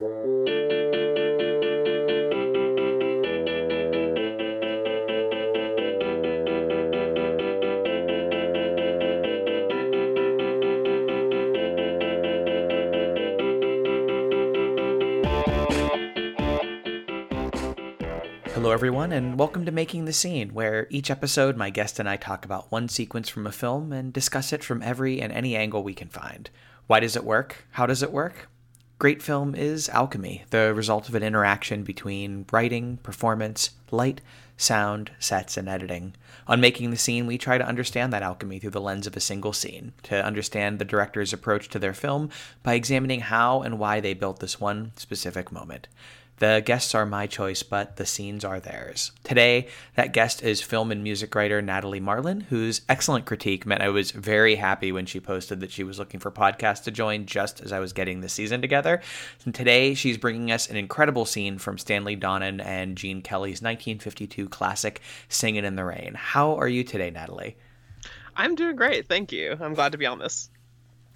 Hello, everyone, and welcome to Making the Scene, where each episode my guest and I talk about one sequence from a film and discuss it from every and any angle we can find. Why does it work? How does it work? Great film is alchemy, the result of an interaction between writing, performance, light, sound, sets, and editing. On Making the Scene, we try to understand that alchemy through the lens of a single scene, to understand the director's approach to their film by examining how and why they built this one specific moment. The guests are my choice, but the scenes are theirs. Today, that guest is film and music writer Natalie Marlin, whose excellent critique meant I was very happy when she posted that she was looking for podcasts to join just as I was getting the season together. And today, she's bringing us an incredible scene from Stanley Donen and Gene Kelly's 1952 classic, Singin' in the Rain. How are you today, Natalie? I'm doing great. Thank you. I'm glad to be on this.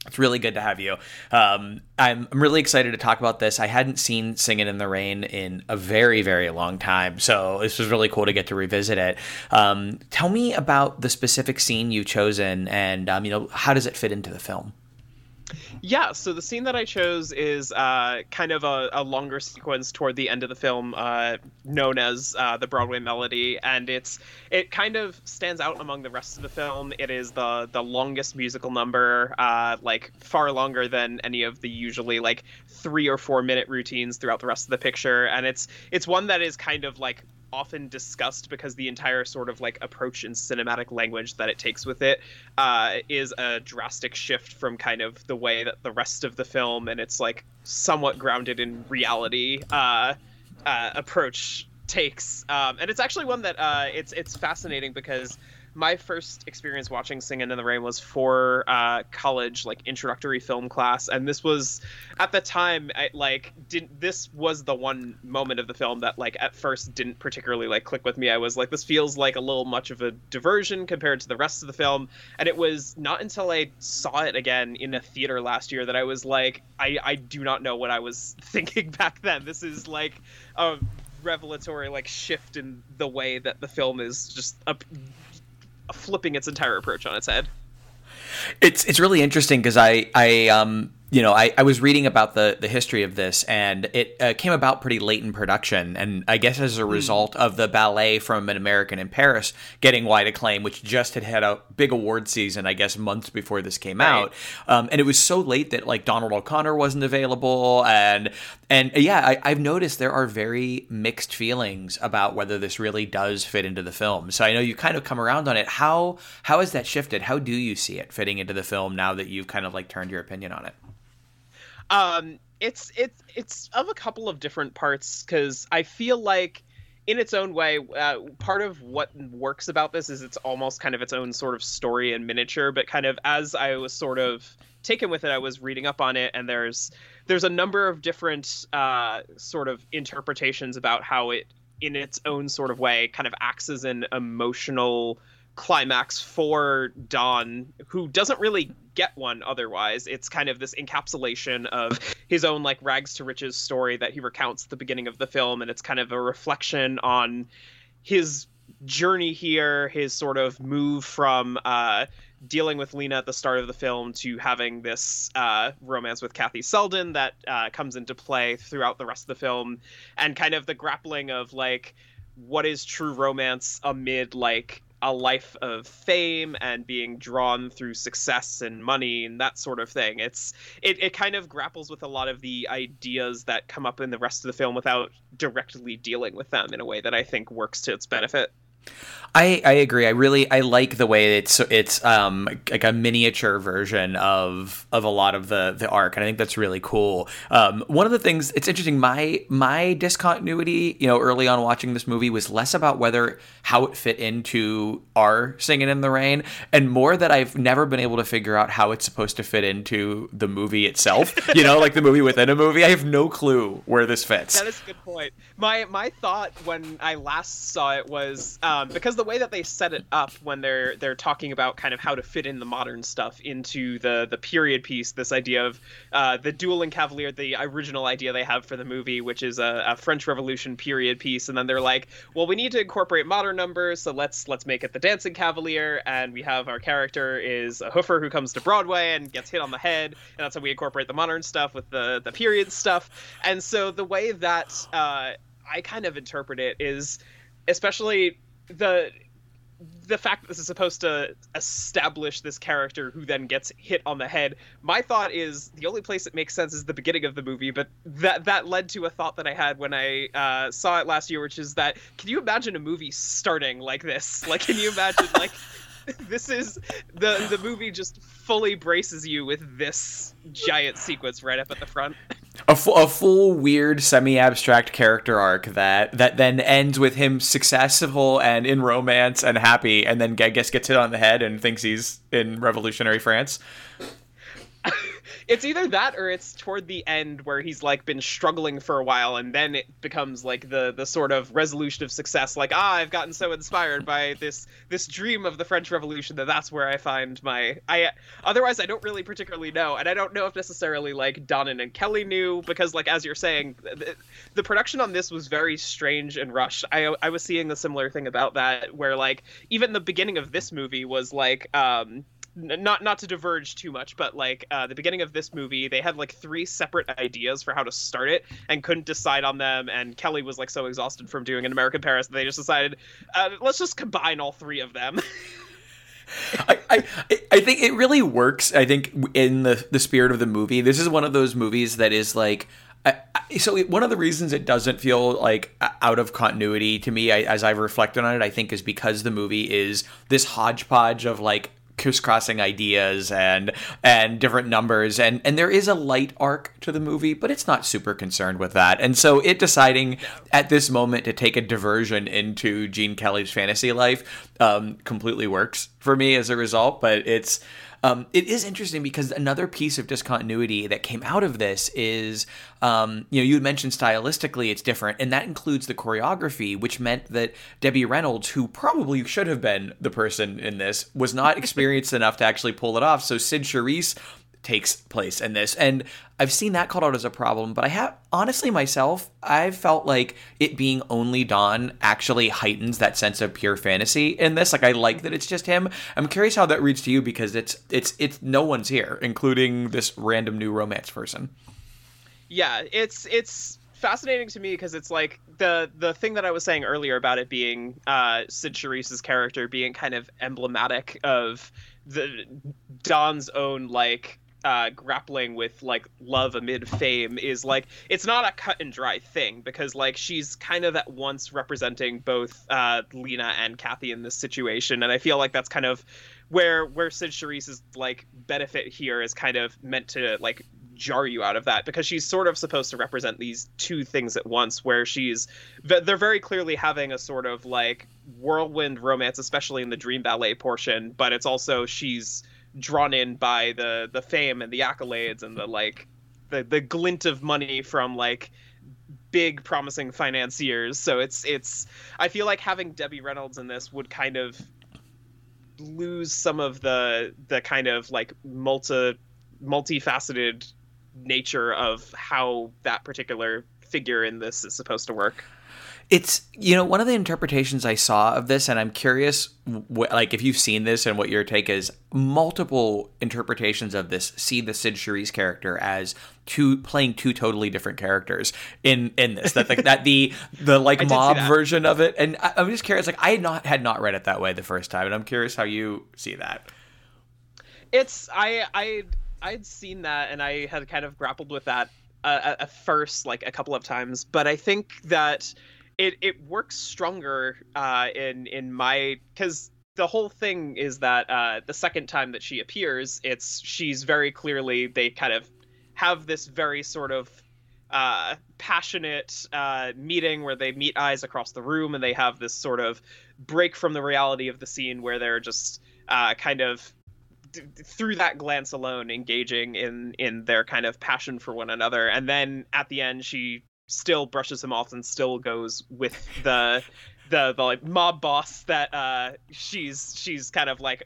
It's really good to have you. Um, I'm, I'm really excited to talk about this. I hadn't seen Singing in the Rain in a very, very long time. So this was really cool to get to revisit it. Um, tell me about the specific scene you've chosen and, um, you know, how does it fit into the film? Yeah, so the scene that I chose is uh, kind of a, a, longer sequence toward the end of the film, uh, known as uh, the Broadway Melody, and it's it kind of stands out among the rest of the film. It is the the longest musical number, uh, like far longer than any of the usually like three or four minute routines throughout the rest of the picture, and it's it's one that is kind of like often discussed because the entire sort of like approach in cinematic language that it takes with it uh, is a drastic shift from kind of the way that the rest of the film and it's like somewhat grounded in reality uh, uh, approach takes. Um, and it's actually one that uh, it's it's fascinating because my first experience watching Singing in the Rain was for uh, college like introductory film class, and this was at the time I, like didn't this was the one moment of the film that like at first didn't particularly like click with me. I was like, this feels like a little much of a diversion compared to the rest of the film, and it was not until I saw it again in a theater last year that I was like, I I do not know what I was thinking back then. This is like a revelatory like shift in the way that the film is just a, flipping its entire approach on its head. It's it's really interesting because I I um you know, I, I was reading about the, the history of this, and it uh, came about pretty late in production. And I guess as a hmm. result of the ballet from An American in Paris getting wide acclaim, which just had had a big award season, I guess, months before this came right. out. Um, and it was so late that like Donald O'Connor wasn't available, and and uh, yeah, I, I've noticed there are very mixed feelings about whether this really does fit into the film. So I know you kind of come around on it. How how has that shifted? How do you see it fitting into the film now that you've kind of like turned your opinion on it? Um, it's it's it's of a couple of different parts because I feel like in its own way, uh, part of what works about this is it's almost kind of its own sort of story and miniature. But kind of as I was sort of taken with it, I was reading up on it, and there's there's a number of different uh, sort of interpretations about how it, in its own sort of way, kind of acts as an emotional climax for Don, who doesn't really get one otherwise. It's kind of this encapsulation of his own like rags to riches story that he recounts at the beginning of the film, and it's kind of a reflection on his journey here, his sort of move from uh, dealing with Lina at the start of the film to having this uh, romance with Kathy Selden that uh, comes into play throughout the rest of the film, and kind of the grappling of like what is true romance amid like a life of fame and being drawn through success and money and that sort of thing. It's it, it kind of grapples with a lot of the ideas that come up in the rest of the film without directly dealing with them in a way that I think works to its benefit. I, I agree. I really I like the way it's it's um like a miniature version of of a lot of the the arc, and I think that's really cool. Um, one of the things it's interesting. My my discontinuity, you know, early on watching this movie was less about whether how it fit into our singing in the rain, and more that I've never been able to figure out how it's supposed to fit into the movie itself. you know, like the movie within a movie. I have no clue where this fits. That is a good point. My my thought when I last saw it was. Um, um, because the way that they set it up when they're they're talking about kind of how to fit in the modern stuff into the the period piece, this idea of uh, the dueling cavalier, the original idea they have for the movie, which is a, a, French Revolution period piece, and then they're like, well, we need to incorporate modern numbers, so let's let's make it the dancing cavalier, and we have our character is a hoofer who comes to Broadway and gets hit on the head, and that's how we incorporate the modern stuff with the the period stuff, and so the way that uh, I kind of interpret it is especially the the fact that this is supposed to establish this character who then gets hit on the head my thought is the only place it makes sense is the beginning of the movie but that that led to a thought that i had when i uh, saw it last year which is that can you imagine a movie starting like this? Like can you imagine like this is the the movie just fully braces you with this giant sequence right up at the front a, fu- a full weird semi-abstract character arc that that then ends with him successful and in romance and happy and then I gets hit on the head and thinks he's in revolutionary France it's either that or it's toward the end where he's like been struggling for a while and then it becomes like the the sort of resolution of success. Like ah i've gotten so inspired by this this dream of the french revolution that that's where i find my i otherwise i don't really particularly know. And i don't know if necessarily like Donen and kelly knew because like as you're saying the, the production on this was very strange and rushed. I i was seeing a similar thing about that where like even the beginning of this movie was like um not not to diverge too much, but like uh, the beginning of this movie, they had like three separate ideas for how to start it and couldn't decide on them. And Kelly was like so exhausted from doing an American Paris that they just decided, uh, let's just combine all three of them. I, I I think it really works. I think in the the spirit of the movie, this is one of those movies that is like. I, so it, one of the reasons it doesn't feel like out of continuity to me, I, as I've reflected on it, I think is because the movie is this hodgepodge of like crisscrossing ideas and and different numbers. And and there is a light arc to the movie but it's not super concerned with that. And so it deciding at this moment to take a diversion into gene kelly's fantasy life um, completely works for me as a result but it's um, it is interesting because another piece of discontinuity that came out of this is, um, you know, you had mentioned stylistically it's different, and that includes the choreography, which meant that Debbie Reynolds, who probably should have been the person in this, was not experienced enough to actually pull it off. So Cyd Charisse takes place in this. And I've seen that called out as a problem, but I have honestly myself, I've felt like it being only Don actually heightens that sense of pure fantasy in this. Like I like that it's just him. I'm curious how that reads to you because it's it's it's no one's here, including this random new romance person. Yeah, it's it's fascinating to me because it's like the the thing that I was saying earlier about it being uh, Cyd Charisse's character being kind of emblematic of the Don's own like uh, grappling with like love amid fame is like it's not a cut and dry thing because like she's kind of at once representing both uh, Lina and Kathy in this situation, and I feel like that's kind of where where Cyd Charisse's like benefit here is kind of meant to like jar you out of that because she's sort of supposed to represent these two things at once where she's they're very clearly having a sort of like whirlwind romance especially in the dream ballet portion but it's also she's drawn in by the the fame and the accolades and the like the the glint of money from like big promising financiers. So it's it's i feel like having debbie reynolds in this would kind of lose some of the the kind of like multi multifaceted nature of how that particular figure in this is supposed to work it's you know one of the interpretations I saw of this, and I'm curious, wh- like if you've seen this and what your take is. Multiple interpretations of this see the Cyd Charisse character as two playing two totally different characters in in this. That the, that the the like mob version of it, and I, am just curious. Like I had not had not read it that way the first time, and I'm curious how you see that. It's I I I'd seen that, and I had kind of grappled with that uh, at first, like a couple of times, but I think that it it works stronger uh, in in my because the whole thing is that uh, the second time that she appears, it's she's very clearly they kind of have this very sort of uh, passionate uh, meeting where they meet eyes across the room and they have this sort of break from the reality of the scene where they're just uh, kind of through that glance alone engaging in in their kind of passion for one another. And then at the end she still brushes him off and still goes with the the the like mob boss that uh she's she's kind of like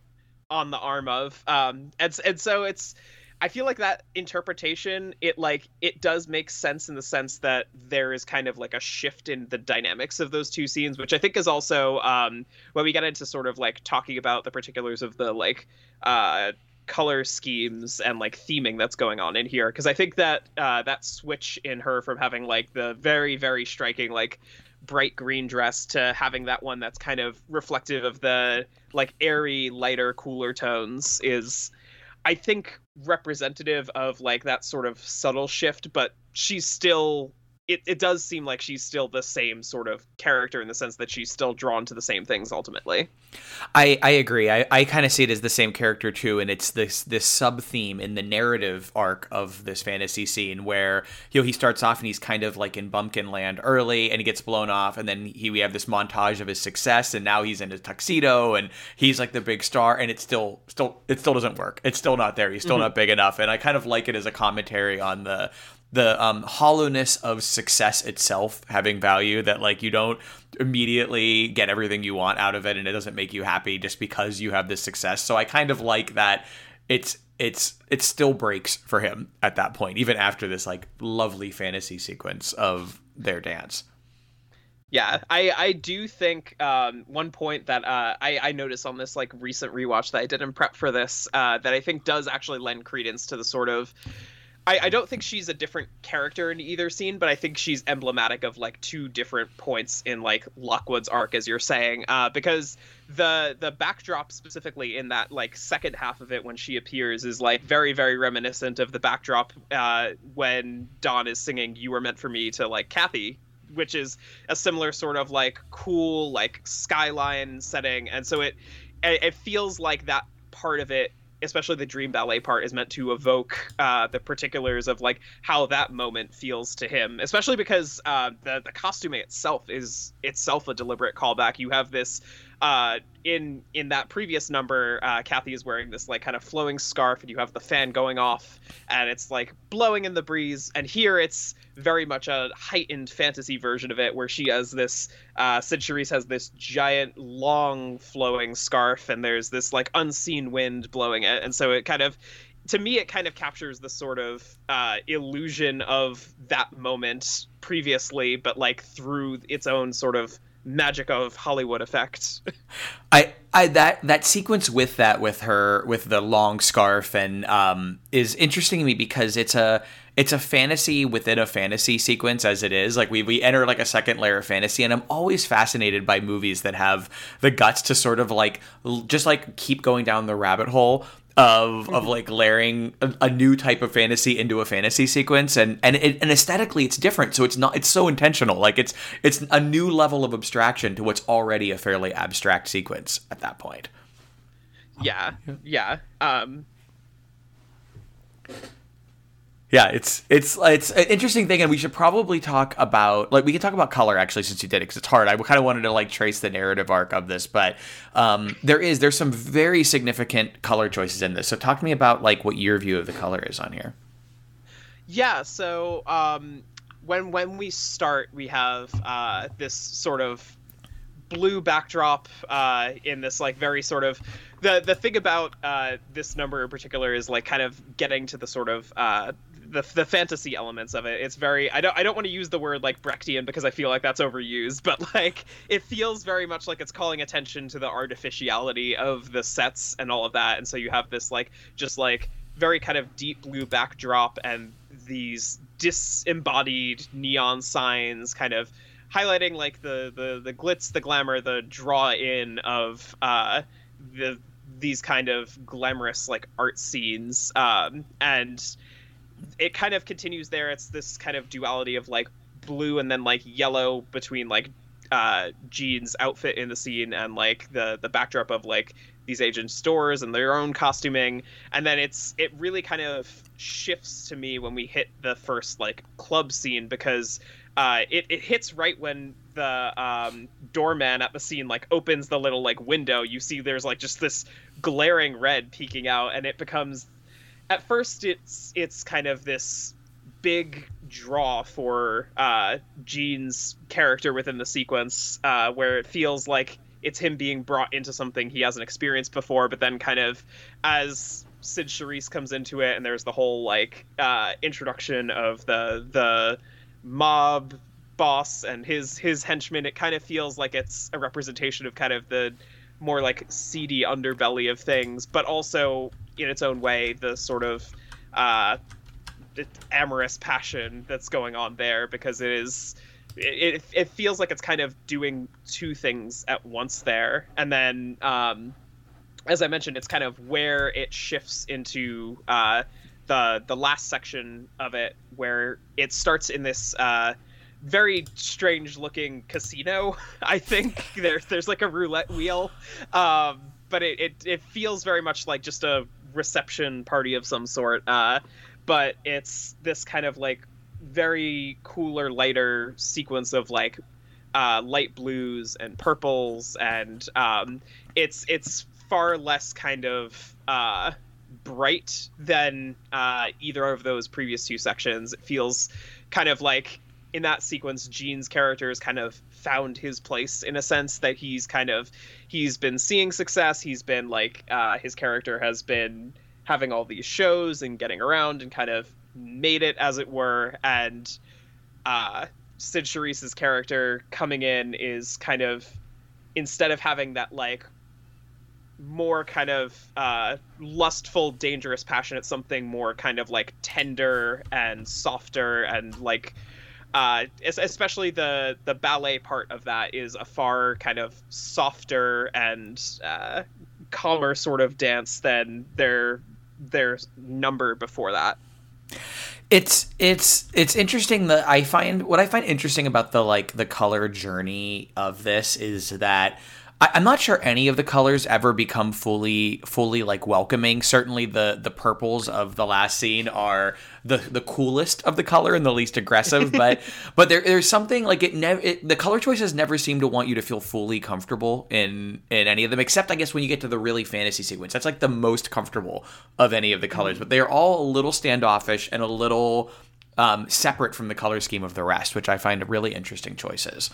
on the arm of. Um and and so it's I feel like that interpretation it like it does make sense in the sense that there is kind of like a shift in the dynamics of those two scenes which I think is also um when we get into sort of like talking about the particulars of the like uh color schemes and like theming that's going on in here because I think that uh, that switch in her from having like the very very striking like bright green dress to having that one that's kind of reflective of the like airy lighter cooler tones is I think representative of like that sort of subtle shift but she's still it, it does seem like she's still the same sort of character in the sense that she's still drawn to the same things ultimately. I, I agree. I, I kind of see it as the same character too, and it's this this sub theme in the narrative arc of this fantasy scene where you know he starts off and he's kind of like in bumpkin land early, and he gets blown off, and then he we have this montage of his success, and now he's in a tuxedo, and he's like the big star, and it still still it still doesn't work. It's still not there. He's still mm-hmm. not big enough, and I kind of like it as a commentary on the the um, hollowness of success itself having value that like you don't immediately get everything you want out of it and it doesn't make you happy just because you have this success. So i kind of like that it's it's it still breaks for him at that point even after this like lovely fantasy sequence of their dance. Yeah, I I do think um, one point that uh, I I noticed on this like recent rewatch that I did in prep for this uh, that I think does actually lend credence to the sort of I, I don't think she's a different character in either scene, but I think she's emblematic of like two different points in like Lockwood's arc, as you're saying, uh, because the the backdrop specifically in that like second half of it when she appears is like very very reminiscent of the backdrop uh, when Don is singing "You Were Meant for Me" to like Kathy which is a similar sort of like cool like skyline setting. And so it it feels like that part of it especially the dream ballet part is meant to evoke uh, the particulars of like how that moment feels to him especially because uh, the, the costuming itself is itself a deliberate callback you have this uh, in in that previous number, uh, Kathy is wearing this like kind of flowing scarf, and you have the fan going off, and it's like blowing in the breeze. And here, it's very much a heightened fantasy version of it, where she has this. Uh, Cyd Charisse has this giant, long, flowing scarf, and there's this like unseen wind blowing it, and so it kind of to me it kind of captures the sort of uh, illusion of that moment previously but like through its own sort of magic of Hollywood effects. I I that that sequence with that with her with the long scarf and um is interesting to me because it's a it's a fantasy within a fantasy sequence as it is. Like we we enter like a second layer of fantasy, and I'm always fascinated by movies that have the guts to sort of like just like keep going down the rabbit hole of of like layering a, a, new type of fantasy into a fantasy sequence and and it, and aesthetically it's different so it's not it's so intentional. Like it's it's a new level of abstraction to what's already a fairly abstract sequence at that point. Yeah. Yeah. Um yeah, it's it's it's an interesting thing, and we should probably talk about like we can talk about color actually since you did it because it's hard. I kind of wanted to like trace the narrative arc of this, but um, there is there's some very significant color choices in this. So talk to me about like what your view of the color is on here. Yeah, so um, when when we start, we have uh, this sort of blue backdrop uh, in this like very sort of the the thing about uh, this number in particular is like kind of getting to the sort of uh, the the fantasy elements of it. It's very I don't I don't want to use the word like Brechtian because I feel like that's overused, but like it feels very much like it's calling attention to the artificiality of the sets and all of that. And so you have this like just like very kind of deep blue backdrop and these disembodied neon signs kind of highlighting like the the the glitz, the glamour, the draw in of uh the these kind of glamorous like art scenes um and it kind of continues there. It's this kind of duality of like blue and then like yellow between like uh Gene's outfit in the scene and like the the backdrop of like these agent stores and their own costuming and then it's it really kind of shifts to me when we hit the first like club scene because uh it, it hits right when the um doorman at the scene like opens the little like window you see there's like just this glaring red peeking out and it becomes at first it's it's kind of this big draw for uh, Gene's character within the sequence, uh, where it feels like it's him being brought into something he hasn't experienced before, but then kind of as Cyd Charisse comes into it, and there's the whole like uh, introduction of the the mob boss and his his henchmen. It kind of feels like it's a representation of kind of the more like seedy underbelly of things, but also in its own way the sort of uh, amorous passion that's going on there because it is it, it feels like it's kind of doing two things at once there. And then um, as i mentioned it's kind of where it shifts into uh, the the last section of it where it starts in this uh, very strange looking casino i think. There's there's like a roulette wheel. Um, but it, it, it feels very much like just a reception party of some sort uh, but it's this kind of like very cooler, lighter sequence of like uh, light blues and purples, and um, it's it's far less kind of uh, bright than uh, either of those previous two sections. It feels kind of like in that sequence, Gene's character has kind of found his place in a sense that he's kind of he's been seeing success. He's been like uh, his character has been having all these shows and getting around and kind of made it as it were and uh Cyd Charisse's character coming in is kind of instead of having that like more kind of uh, lustful, dangerous, passionate, something more kind of like tender and softer and like uh, especially the the ballet part of that is a far kind of softer and uh, calmer sort of dance than their their number before that. It's it's it's interesting that I find what I find interesting about the like the color journey of this is that I, am not sure any of the colors ever become fully fully like welcoming. Certainly the the purples of the last scene are the the coolest of the color and the least aggressive. But but there, there's something like it never the color choices never seem to want you to feel fully comfortable in in any of them, except I guess when you get to the really fantasy sequence. That's like the most comfortable of any of the colors. But they're all a little standoffish and a little um, separate from the color scheme of the rest, which I find really interesting choices.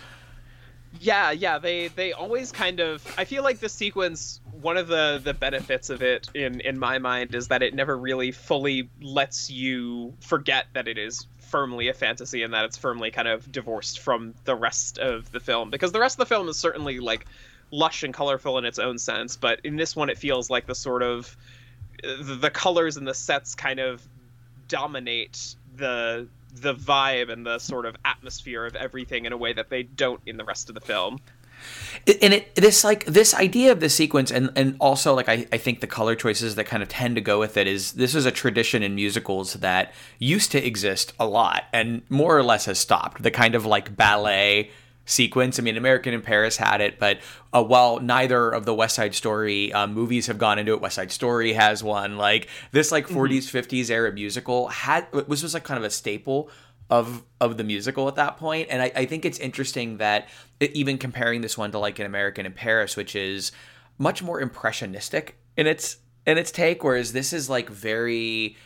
Yeah, yeah, they they always kind of I feel like the sequence one of the the benefits of it in in my mind is that it never really fully lets you forget that it is firmly a fantasy and that it's firmly kind of divorced from the rest of the film. Because the rest of the film is certainly like lush and colorful in its own sense, but in this one it feels like the sort of the colors and the sets kind of dominate the the vibe and the sort of atmosphere of everything in a way that they don't in the rest of the film. And it this like this idea of the sequence and and also like I, I think the color choices that kind of tend to go with it is this is a tradition in musicals that used to exist a lot and more or less has stopped. The kind of like ballet sequence. I mean, American in Paris had it, but uh, while neither of the West Side Story um, movies have gone into it, West Side Story has one. Like this, like 40s, mm-hmm. 50s era musical had was just like kind of a staple of of the musical at that point. And I, I think it's interesting that it, even comparing this one to like an American in Paris, which is much more impressionistic in its in its take, whereas this is like very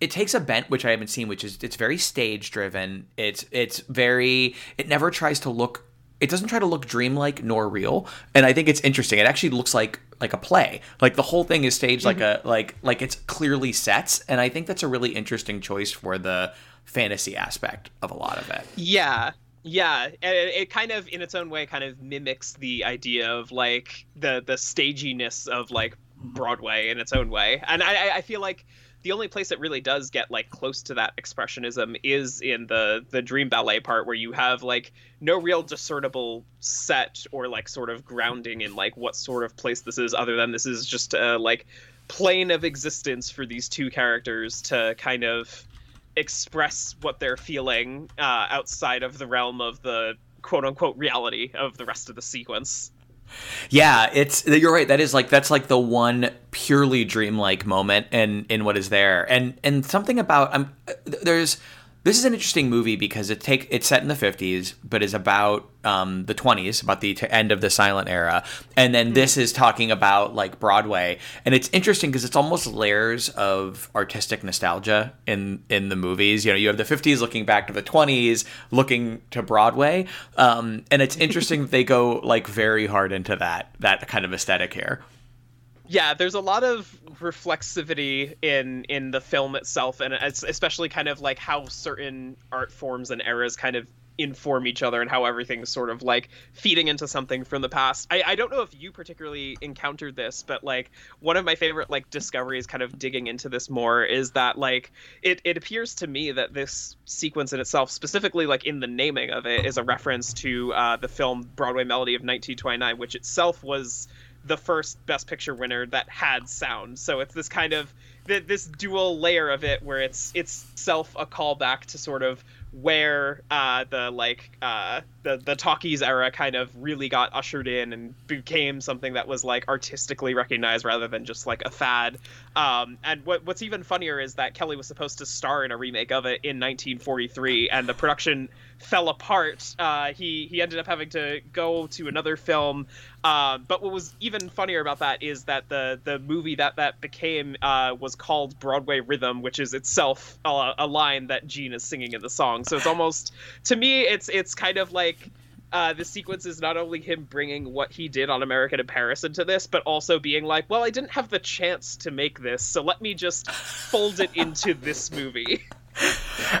it takes a bent which I haven't seen, which is it's very stage driven. It's it's very it never tries to look it doesn't try to look dreamlike nor real, and I think it's interesting. It actually looks like like a play. Like the whole thing is staged mm-hmm. like a like like it's clearly sets, and I think that's a really interesting choice for the fantasy aspect of a lot of it. Yeah, yeah, it, it, kind of, in its own way, kind of mimics the idea of like the the staginess of like Broadway in its own way, and I I feel like the only place that really does get like close to that expressionism is in the the dream ballet part where you have like no real discernible set or like sort of grounding in like what sort of place this is other than this is just a like plane of existence for these two characters to kind of express what they're feeling uh, outside of the realm of the quote unquote reality of the rest of the sequence yeah, it's you're right. That is like that's like the one purely dreamlike moment in in what is there, and and something about um, there's this is an interesting movie because it take it's set in the 50s but is about um, the 20s about the t- end of the silent era. And then this is talking about like broadway. And it's interesting because it's almost layers of artistic nostalgia in in the movies. You know you have the 50s looking back to the 20s looking to broadway. Um, and it's interesting that they go like very hard into that that kind of aesthetic here yeah there's a lot of reflexivity in in the film itself and it's especially kind of like how certain art forms and eras kind of inform each other and how everything's sort of like feeding into something from the past. I, I don't know if you particularly encountered this, but like one of my favorite like discoveries kind of digging into this more is that like it, it appears to me that this sequence in itself, specifically like in the naming of it, is a reference to uh, the film Broadway Melody of 1929, which itself was the first best picture winner that had sound so it's this kind of this dual layer of it where it's it's self a callback to sort of where uh, the like uh, the the talkies era kind of really got ushered in and became something that was like artistically recognized rather than just like a fad. Um, and what what's even funnier is that Kelly was supposed to star in a remake of it in 1943, and the production fell apart. Uh, he he ended up having to go to another film. Uh, but what was even funnier about that is that the the movie that that became uh, was called Broadway Rhythm, which is itself a, a, line that Gene is singing in the song. So it's almost to me, it's it's kind of like. Uh, the sequence is not only him bringing what he did on American in Paris into this, but also being like, well, I didn't have the chance to make this, so let me just fold it into this movie.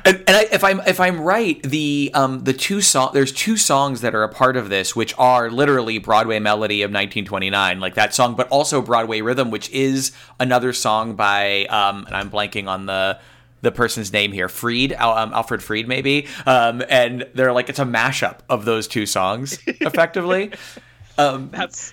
and, and I, if I'm if I'm right, the um the two song there's two songs that are a part of this, which are literally Broadway Melody of 1929, like that song, but also Broadway Rhythm, which is another song by um and I'm blanking on the the person's name here, Freed, um, Alfred Freed, maybe, um, and they're like it's a mashup of those two songs, effectively. um, That's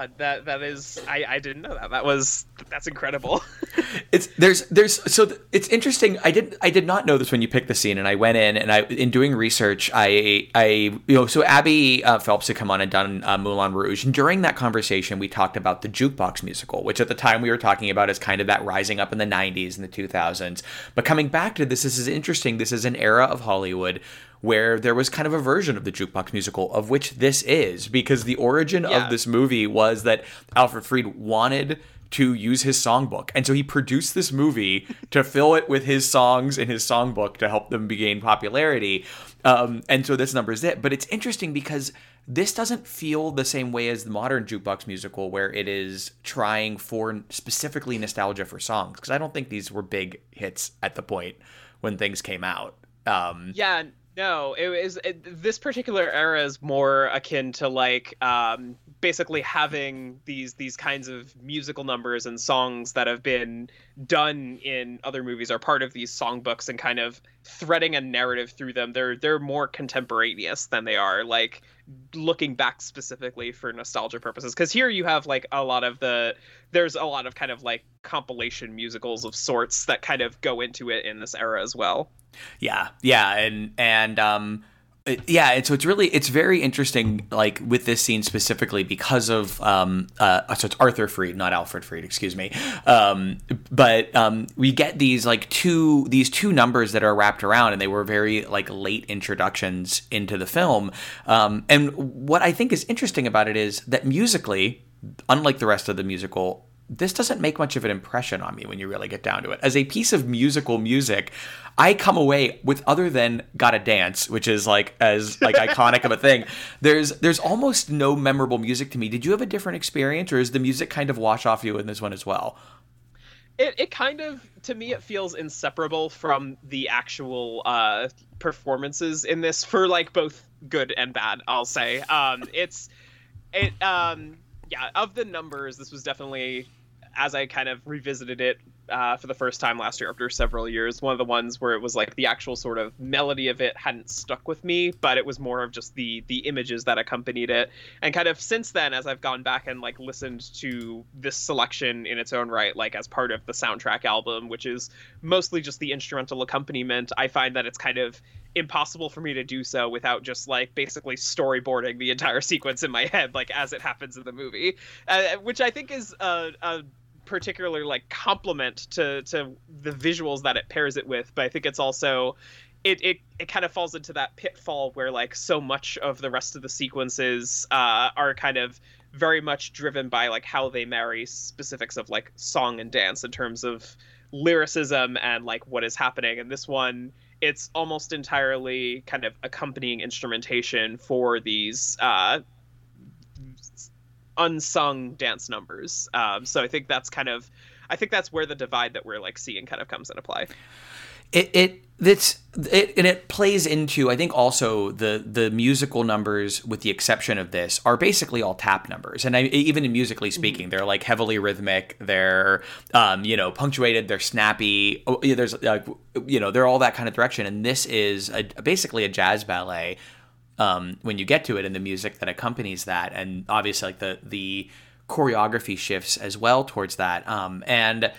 God, that that is I I didn't know that. That was that's incredible. it's there's there's so th- it's interesting. I did I did not know this when you picked the scene, and I went in and I in doing research, I I you know so Abby uh, Phelps had come on and done uh, Moulin Rouge, and during that conversation, we talked about the jukebox musical, which at the time we were talking about as kind of that rising up in the '90s and the 2000s. But coming back to this, this is interesting. This is an era of Hollywood where there was kind of a version of the jukebox musical of which this is because the origin yeah. of this movie was that Alfred Freed wanted to use his songbook. And so he produced this movie to fill it with his songs in his songbook to help them gain popularity. Um, and so this number is it. But it's interesting because this doesn't feel the same way as the modern jukebox musical where it is trying for specifically nostalgia for songs because I don't think these were big hits at the point when things came out. Um, yeah, no, it was it, this particular era is more akin to like um, basically having these these kinds of musical numbers and songs that have been done in other movies are part of these songbooks and kind of threading a narrative through them. They're they're more contemporaneous than they are like looking back specifically for nostalgia purposes. Because here you have like a lot of the there's a lot of kind of like compilation musicals of sorts that kind of go into it in this era as well. Yeah, yeah, and and um, yeah, and so it's really it's very interesting, like with this scene specifically because of um, uh, so it's Arthur Freed, not Alfred Freed, excuse me. Um, but um, we get these like two these two numbers that are wrapped around, and they were very like late introductions into the film. Um, and what I think is interesting about it is that musically, unlike the rest of the musical, this doesn't make much of an impression on me when you really get down to it. As a piece of musical music, I come away with other than "Gotta Dance," which is like as like iconic of a thing. There's there's almost no memorable music to me. Did you have a different experience, or is the music kind of wash off you in this one as well? It it kind of to me it feels inseparable from the actual uh, performances in this for like both good and bad. I'll say um, it's it um yeah of the numbers this was definitely as I kind of revisited it uh, for the first time last year after several years, one of the ones where it was like the actual sort of melody of it hadn't stuck with me, but it was more of just the the images that accompanied it. And kind of since then, as I've gone back and like listened to this selection in its own right, like as part of the soundtrack album, which is mostly just the instrumental accompaniment, I find that it's kind of impossible for me to do so without just like basically storyboarding the entire sequence in my head like as it happens in the movie uh, which i think is a, a particular like complement to to the visuals that it pairs it with, but I think it's also it it, it kind of falls into that pitfall where like so much of the rest of the sequences uh, are kind of very much driven by like how they marry specifics of like song and dance in terms of lyricism and like what is happening. And this one it's almost entirely kind of accompanying instrumentation for these uh, unsung dance numbers um, so i think that's kind of i think that's where the divide that we're like seeing kind of comes into play it it it's it and it plays into I think also the the musical numbers with the exception of this are basically all tap numbers and I, even in musically mm-hmm. speaking mm-hmm. they're like heavily rhythmic they're um, you know punctuated they're snappy oh, there's uh, you know they're all that kind of direction and this is a, basically a jazz ballet um, when you get to it and the music that accompanies that and obviously like the the choreography shifts as well towards that um, and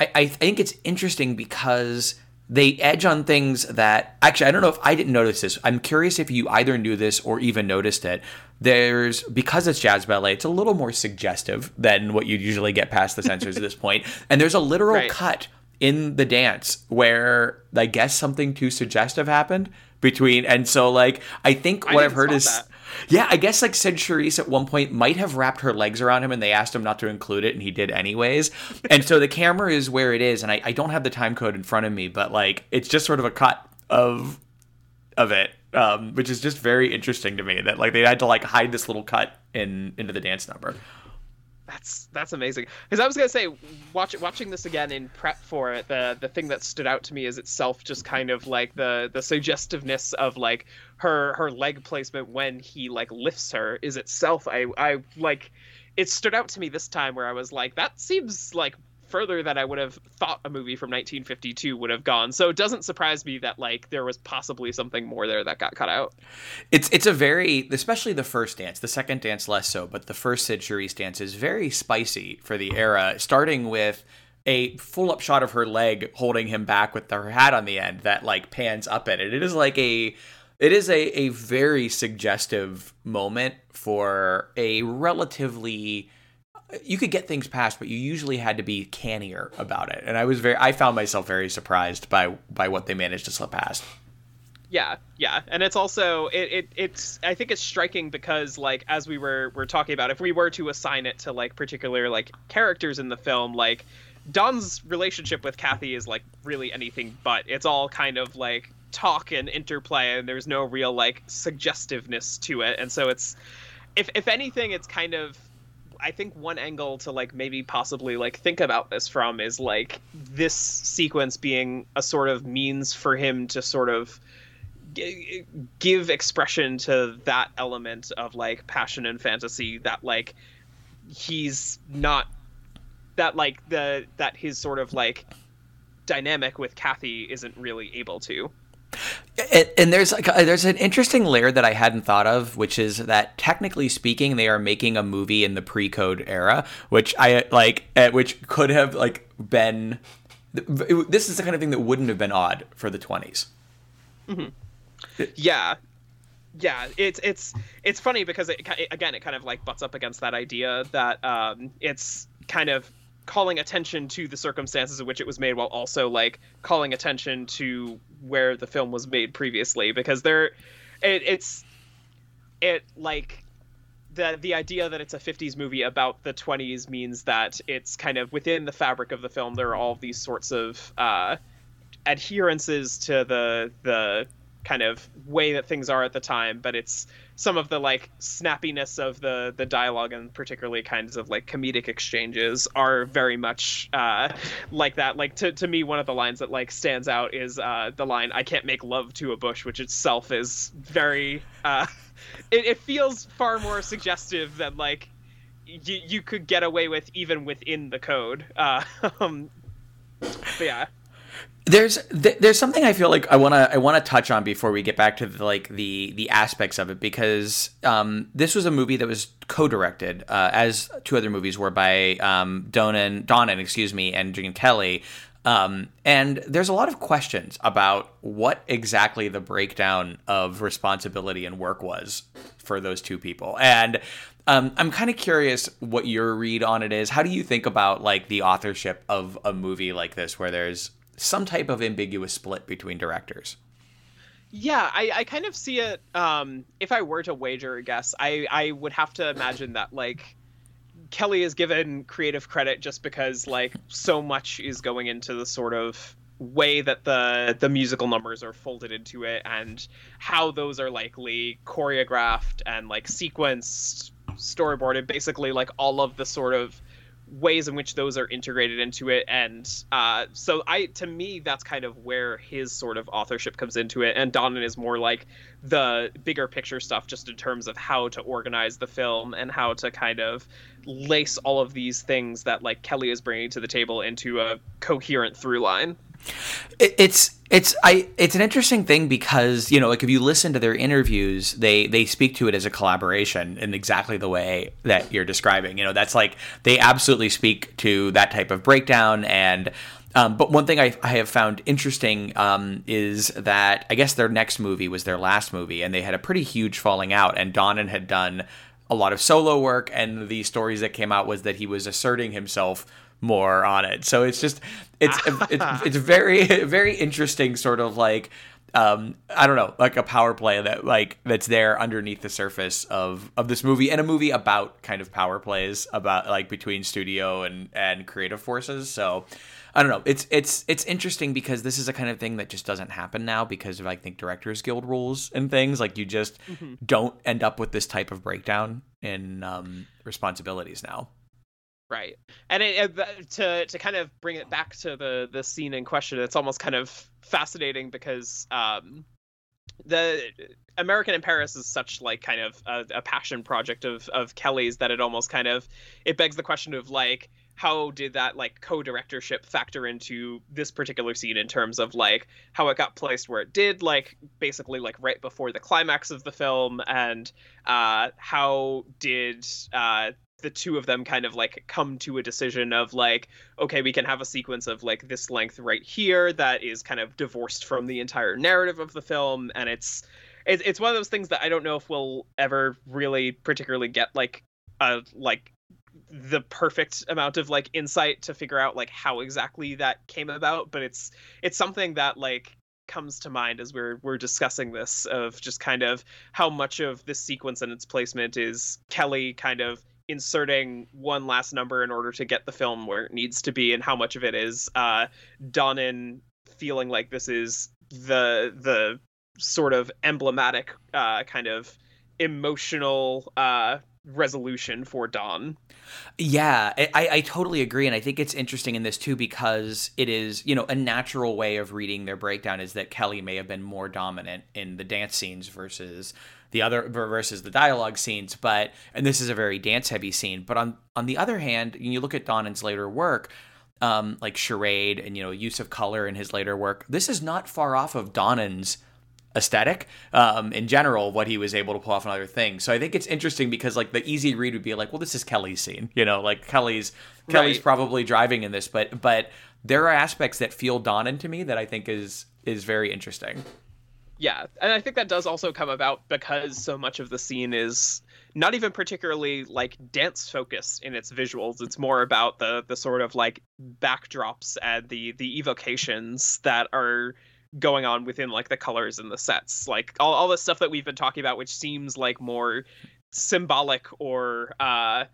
I, I think it's interesting because they edge on things that actually I don't know if I didn't notice this. I'm curious if you either knew this or even noticed it. There's because it's jazz ballet, it's a little more suggestive than what you'd usually get past the censors at this point. And there's a literal right. cut in the dance where I guess something too suggestive happened between and so like I think what I have heard is that. Yeah, I guess like said Charisse at one point might have wrapped her legs around him and they asked him not to include it and he did anyways. and so the camera is where it is and I, I don't have the time code in front of me, but like it's just sort of a cut of of it. Um, which is just very interesting to me that like they had to like hide this little cut in into the dance number. That's that's amazing. Because I was gonna say, watch, watching this again in prep for it, the the thing that stood out to me is itself just kind of like the the suggestiveness of like her her leg placement when he like lifts her is itself. I I like it stood out to me this time where I was like, that seems like further than I would have thought a movie from 1952 would have gone. So it doesn't surprise me that like there was possibly something more there that got cut out. It's it's a very especially the first dance, the second dance less so, but the first Cyd Charisse dance is very spicy for the era, starting with a full up shot of her leg holding him back with her hat on the end that like pans up at it. It is like a it is a, a very suggestive moment for a relatively you could get things past, but you usually had to be cannier about it. And I was very, I found myself very surprised by by what they managed to slip past. Yeah, yeah, and it's also it, it it's I think it's striking because like as we were were talking about, if we were to assign it to like particular like characters in the film, like Don's relationship with Kathy is like really anything but. It's all kind of like talk and interplay, and there's no real like suggestiveness to it, and so it's if if anything, it's kind of I think one angle to like maybe possibly like think about this from is like this sequence being a sort of means for him to sort of g- give expression to that element of like passion and fantasy that like he's not that like the that his sort of like dynamic with Kathy isn't really able to. And, and there's like uh, there's an interesting layer that I hadn't thought of, which is that technically speaking, they are making a movie in the pre-code era, which I like, uh, which could have like been. This is the kind of thing that wouldn't have been odd for the 20s. Mm-hmm. Yeah, yeah. It's it's it's funny because it, again, it kind of like butts up against that idea that um, it's kind of calling attention to the circumstances in which it was made while also like calling attention to where the film was made previously because there it, it's it like the the idea that it's a 50s movie about the 20s means that it's kind of within the fabric of the film. There are all these sorts of uh adherences to the the kind of way that things are at the time but it's some of the like snappiness of the the dialogue and particularly kinds of like comedic exchanges are very much uh, like that. Like to to me, one of the lines that like stands out is uh, the line "I can't make love to a bush," which itself is very. Uh, it, it feels far more suggestive than like you you could get away with even within the code. Uh, um, but yeah. There's there's something I feel like I wanna I wanna touch on before we get back to the, like the the aspects of it because um, this was a movie that was co-directed uh, as two other movies were by um, Donen Donen excuse me and Gene Kelly Um, and there's a lot of questions about what exactly the breakdown of responsibility and work was for those two people. And um, I'm kind of curious what your read on it is. How do you think about like the authorship of a movie like this, where there's some type of ambiguous split between directors? Yeah, I, I kind of see it. Um, if I were to wager a guess, I, I would have to imagine that like Kelly is given creative credit just because like so much is going into the sort of way that the the musical numbers are folded into it and how those are likely choreographed and like sequenced storyboarded basically like all of the sort of ways in which those are integrated into it. And uh, so i to me that's kind of where his sort of authorship comes into it. And Donen is more like the bigger picture stuff just in terms of how to organize the film and how to kind of lace all of these things that like kelly is bringing to the table into a coherent through line it's it's I it's an interesting thing because you know like if you listen to their interviews they they speak to it as a collaboration in exactly the way that you're describing. You know that's like they absolutely speak to that type of breakdown and um, but one thing I, I have found interesting um, is that I guess their next movie was their last movie and they had a pretty huge falling out and Donen had done a lot of solo work and the stories that came out was that he was asserting himself more on it. So it's just it's it's, it's very very interesting sort of like um, I don't know, like a power play that like that's there underneath the surface of of this movie and a movie about kind of power plays about like between studio and and creative forces. So I don't know. It's it's it's interesting because this is a kind of thing that just doesn't happen now because of I think directors guild rules and things like you just mm-hmm. don't end up with this type of breakdown in um, responsibilities now. Right, and it, it, to to kind of bring it back to the the scene in question, it's almost kind of fascinating because um, the American in Paris is such like kind of a, a, passion project of of Kelly's that it almost kind of it begs the question of like how did that like co-directorship factor into this particular scene in terms of like how it got placed where it did like basically like right before the climax of the film and uh how did uh the two of them kind of like come to a decision of like okay we can have a sequence of like this length right here that is kind of divorced from the entire narrative of the film and it's it's, it's one of those things that i don't know if we'll ever really particularly get like a like the perfect amount of like insight to figure out like how exactly that came about but it's it's something that like comes to mind as we're we're discussing this of just kind of how much of this sequence and its placement is Kelly kind of inserting one last number in order to get the film where it needs to be and how much of it is uh Donen feeling like this is the the sort of emblematic uh kind of emotional uh resolution for Don. Yeah, I, I totally agree. And I think it's interesting in this too because it is, you know, a natural way of reading their breakdown is that Kelly may have been more dominant in the dance scenes versus the other versus the dialogue scenes but and this is a very dance heavy scene but on on the other hand you look at Donen's later work um, like charade and you know use of color in his later work this is not far off of Donen's aesthetic um, in general what he was able to pull off another thing so i think it's interesting because like the easy read would be like well this is kelly's scene you know like kelly's kelly's right. probably driving in this but but there are aspects that feel Donen to me that i think is is very interesting yeah and i think that does also come about because so much of the scene is not even particularly like dance focused in its visuals. It's more about the the sort of like backdrops and the the evocations that are going on within like the colors and the sets. Like all, all the stuff that we've been talking about which seems like more symbolic or uh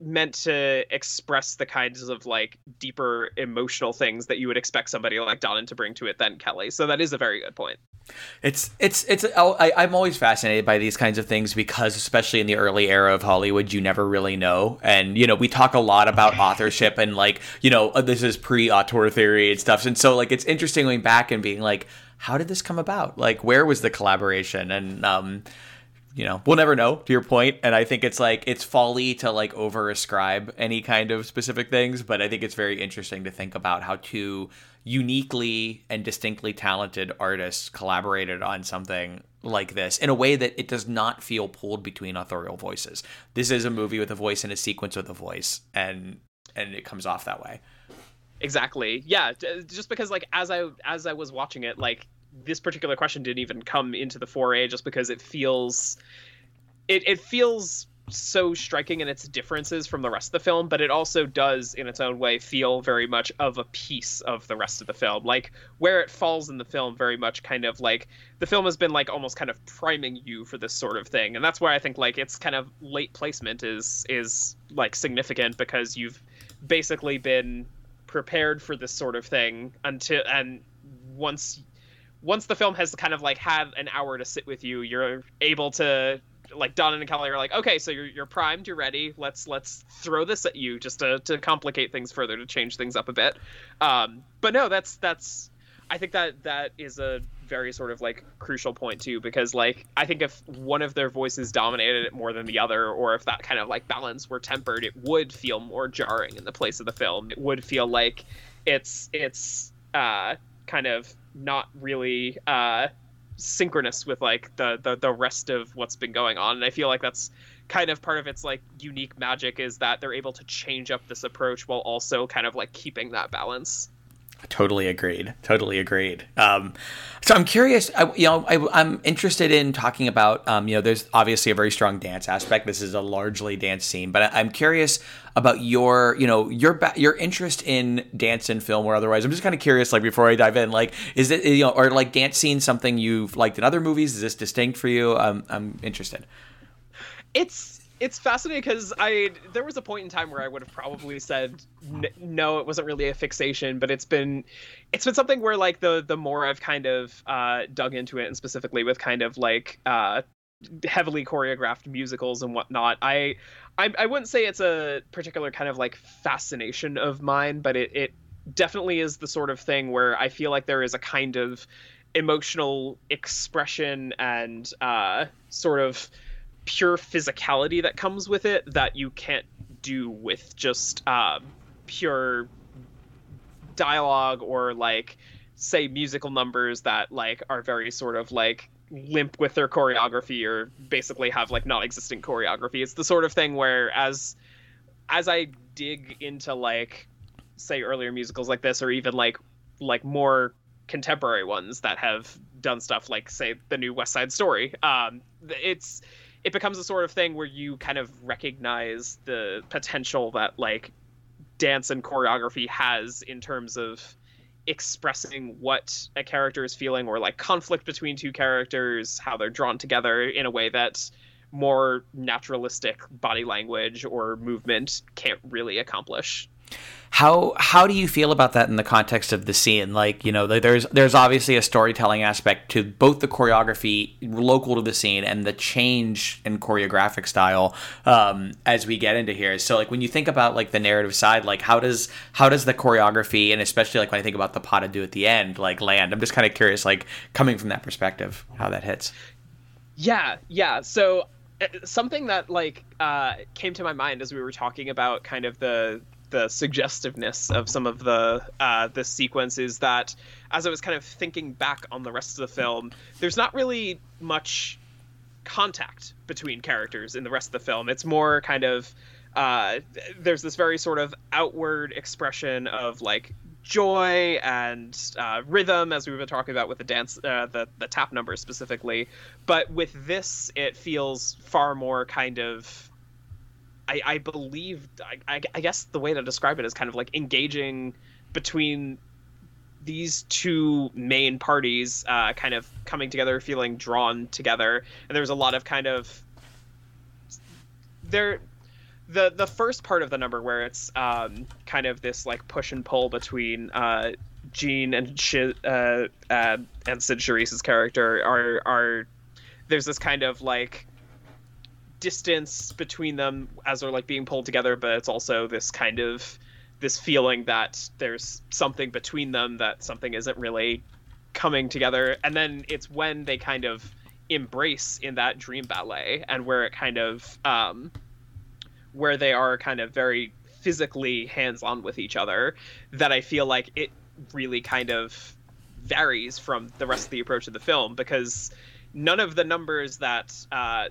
meant to express the kinds of like deeper emotional things that you would expect somebody like Donen to bring to it than Kelly. So that is a very good point. It's it's it's I, I'm always fascinated by these kinds of things because especially in the early era of Hollywood, you never really know. And you know, we talk a lot about authorship and like you know uh, this is pre-auteur theory and stuff. And so like it's interesting going back and being like, how did this come about? Like where was the collaboration? And um, you know, we'll never know to your point. And I think it's like, it's folly to like over ascribe any kind of specific things, but I think it's very interesting to think about how two uniquely and distinctly talented artists collaborated on something like this in a way that it does not feel pulled between authorial voices. This is a movie with a voice and a sequence with a voice, and and it comes off that way exactly yeah just because like as i as i was watching it like this particular question didn't even come into the foray just because it feels it, it feels so striking in its differences from the rest of the film, but it also does, in its own way, feel very much of a piece of the rest of the film. Like where it falls in the film, very much kind of like the film has been like almost kind of priming you for this sort of thing, and that's why I think like its kind of late placement is is like significant because you've basically been prepared for this sort of thing until and once once the film has kind of like had an hour to sit with you, you're able to like Don and Kelly are like, okay, so you're you're primed, you're ready. Let's let's throw this at you just to to complicate things further, to change things up a bit. Um, but no, that's that's I think that that is a very sort of like crucial point too, because like I think if one of their voices dominated it more than the other, or if that kind of like balance were tempered, it would feel more jarring in the place of the film. It would feel like it's it's uh, kind of not really uh, synchronous with like the, the the rest of what's been going on. And i feel like that's kind of part of its like unique magic is that they're able to change up this approach while also kind of like keeping that balance Totally agreed. Totally agreed. Um, so I'm curious. I, you know, I, am interested in talking about. Um, you know, there's obviously a very strong dance aspect. This is a largely dance scene, but I, am curious about your, you know, your your interest in dance in film or otherwise. I'm just kind of curious. Like before I dive in, like, is it you know, or like dance scene something you've liked in other movies? Is this distinct for you? Um, I'm interested. It's it's fascinating because I there was a point in time where I would have probably said n- no, it wasn't really a fixation, but it's been it's been something where like the the more I've kind of uh, dug into it, and specifically with kind of like uh, heavily choreographed musicals and whatnot, I, I I wouldn't say it's a particular kind of like fascination of mine, but it it definitely is the sort of thing where I feel like there is a kind of emotional expression and uh, sort of pure physicality that comes with it that you can't do with just uh, pure dialogue or like say musical numbers that like are very sort of like limp with their choreography or basically have like non-existent choreography. It's the sort of thing where as as i dig into like say earlier musicals like this or even like like more contemporary ones that have done stuff like say the new west side story um it's it becomes a sort of thing where you kind of recognize the potential that like dance and choreography has in terms of expressing what a character is feeling or like conflict between two characters how they're drawn together in a way that more naturalistic body language or movement can't really accomplish how how do you feel about that in the context of the scene? Like, you know, there's there's obviously a storytelling aspect to both the choreography local to the scene and the change in choreographic style um, as we get into here. So, like, when you think about like the narrative side, like how does how does the choreography and especially like when I think about the pas de deux at the end, like land? I'm just kind of curious, like coming from that perspective, how that hits. Yeah, yeah. So uh, something that like uh, came to my mind as we were talking about kind of the the suggestiveness of some of the uh, the sequence is that as I was kind of thinking back on the rest of the film, there's not really much contact between characters in the rest of the film. It's more kind of uh, there's this very sort of outward expression of like joy and uh, rhythm, as we've been talking about with the dance, uh, the the tap numbers specifically. But with this, it feels far more kind of I, I believe I, I guess the way to describe it is kind of like engaging between these two main parties uh, kind of coming together feeling drawn together. And there's a lot of kind of there the the first part of the number where it's um, kind of this like push and pull between uh, Gene and uh, uh, and Cyd Charisse's character are are there's this kind of like distance between them as they're like being pulled together, but it's also this kind of this feeling that there's something between them that something isn't really coming together. And then it's when they kind of embrace in that dream ballet and where it kind of um, where they are kind of very physically hands on with each other that I feel like it really kind of varies from the rest of the approach of the film because none of the numbers that uh,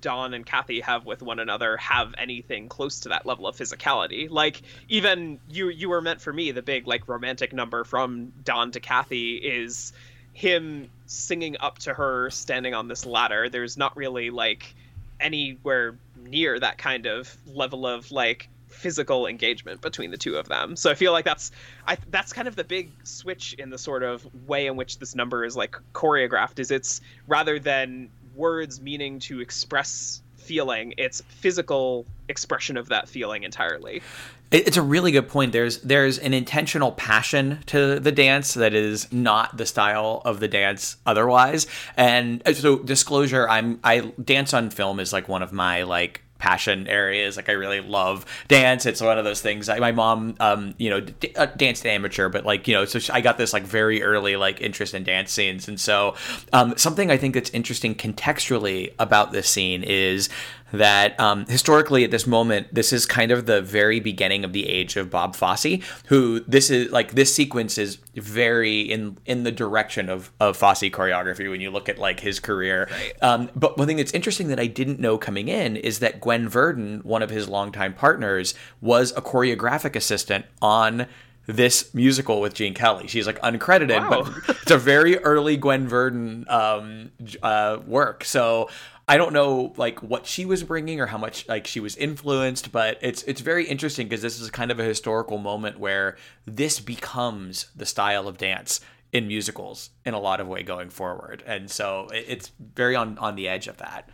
Don and Kathy have with one another have anything close to that level of physicality. Like even you you were meant for me the big like romantic number from Don to Kathy is him singing up to her standing on this ladder. There's not really like anywhere near that kind of level of like physical engagement between the two of them. So I feel like that's I that's kind of the big switch in the sort of way in which this number is like choreographed is it's rather than words meaning to express feeling, it's physical expression of that feeling entirely. It's a really good point. There's there's an intentional passion to the dance that is not the style of the dance otherwise. And uh, so disclosure, I'm I dance on film is like one of my like passion areas. Like I really love dance. It's one of those things. I, my mom, um, you know, d- uh, danced amateur, but like you know, so I got this like very early like interest in dance scenes, and so um, something I think that's interesting contextually about this scene is that um, historically at this moment, this is kind of the very beginning of the age of Bob Fosse, who this is like this sequence is very in in the direction of of Fosse choreography when you look at like his career. Right. Um, but one thing that's interesting that I didn't know coming in is that Gwen Verdon, one of his longtime partners, was a choreographic assistant on this musical with Gene Kelly. She's like uncredited, wow. but it's a very early Gwen Verdon um, uh, work. So I don't know like what she was bringing or how much like she was influenced, but it's it's very interesting because this is kind of a historical moment where this becomes the style of dance in musicals in a lot of way going forward, and so it's very on on the edge of that.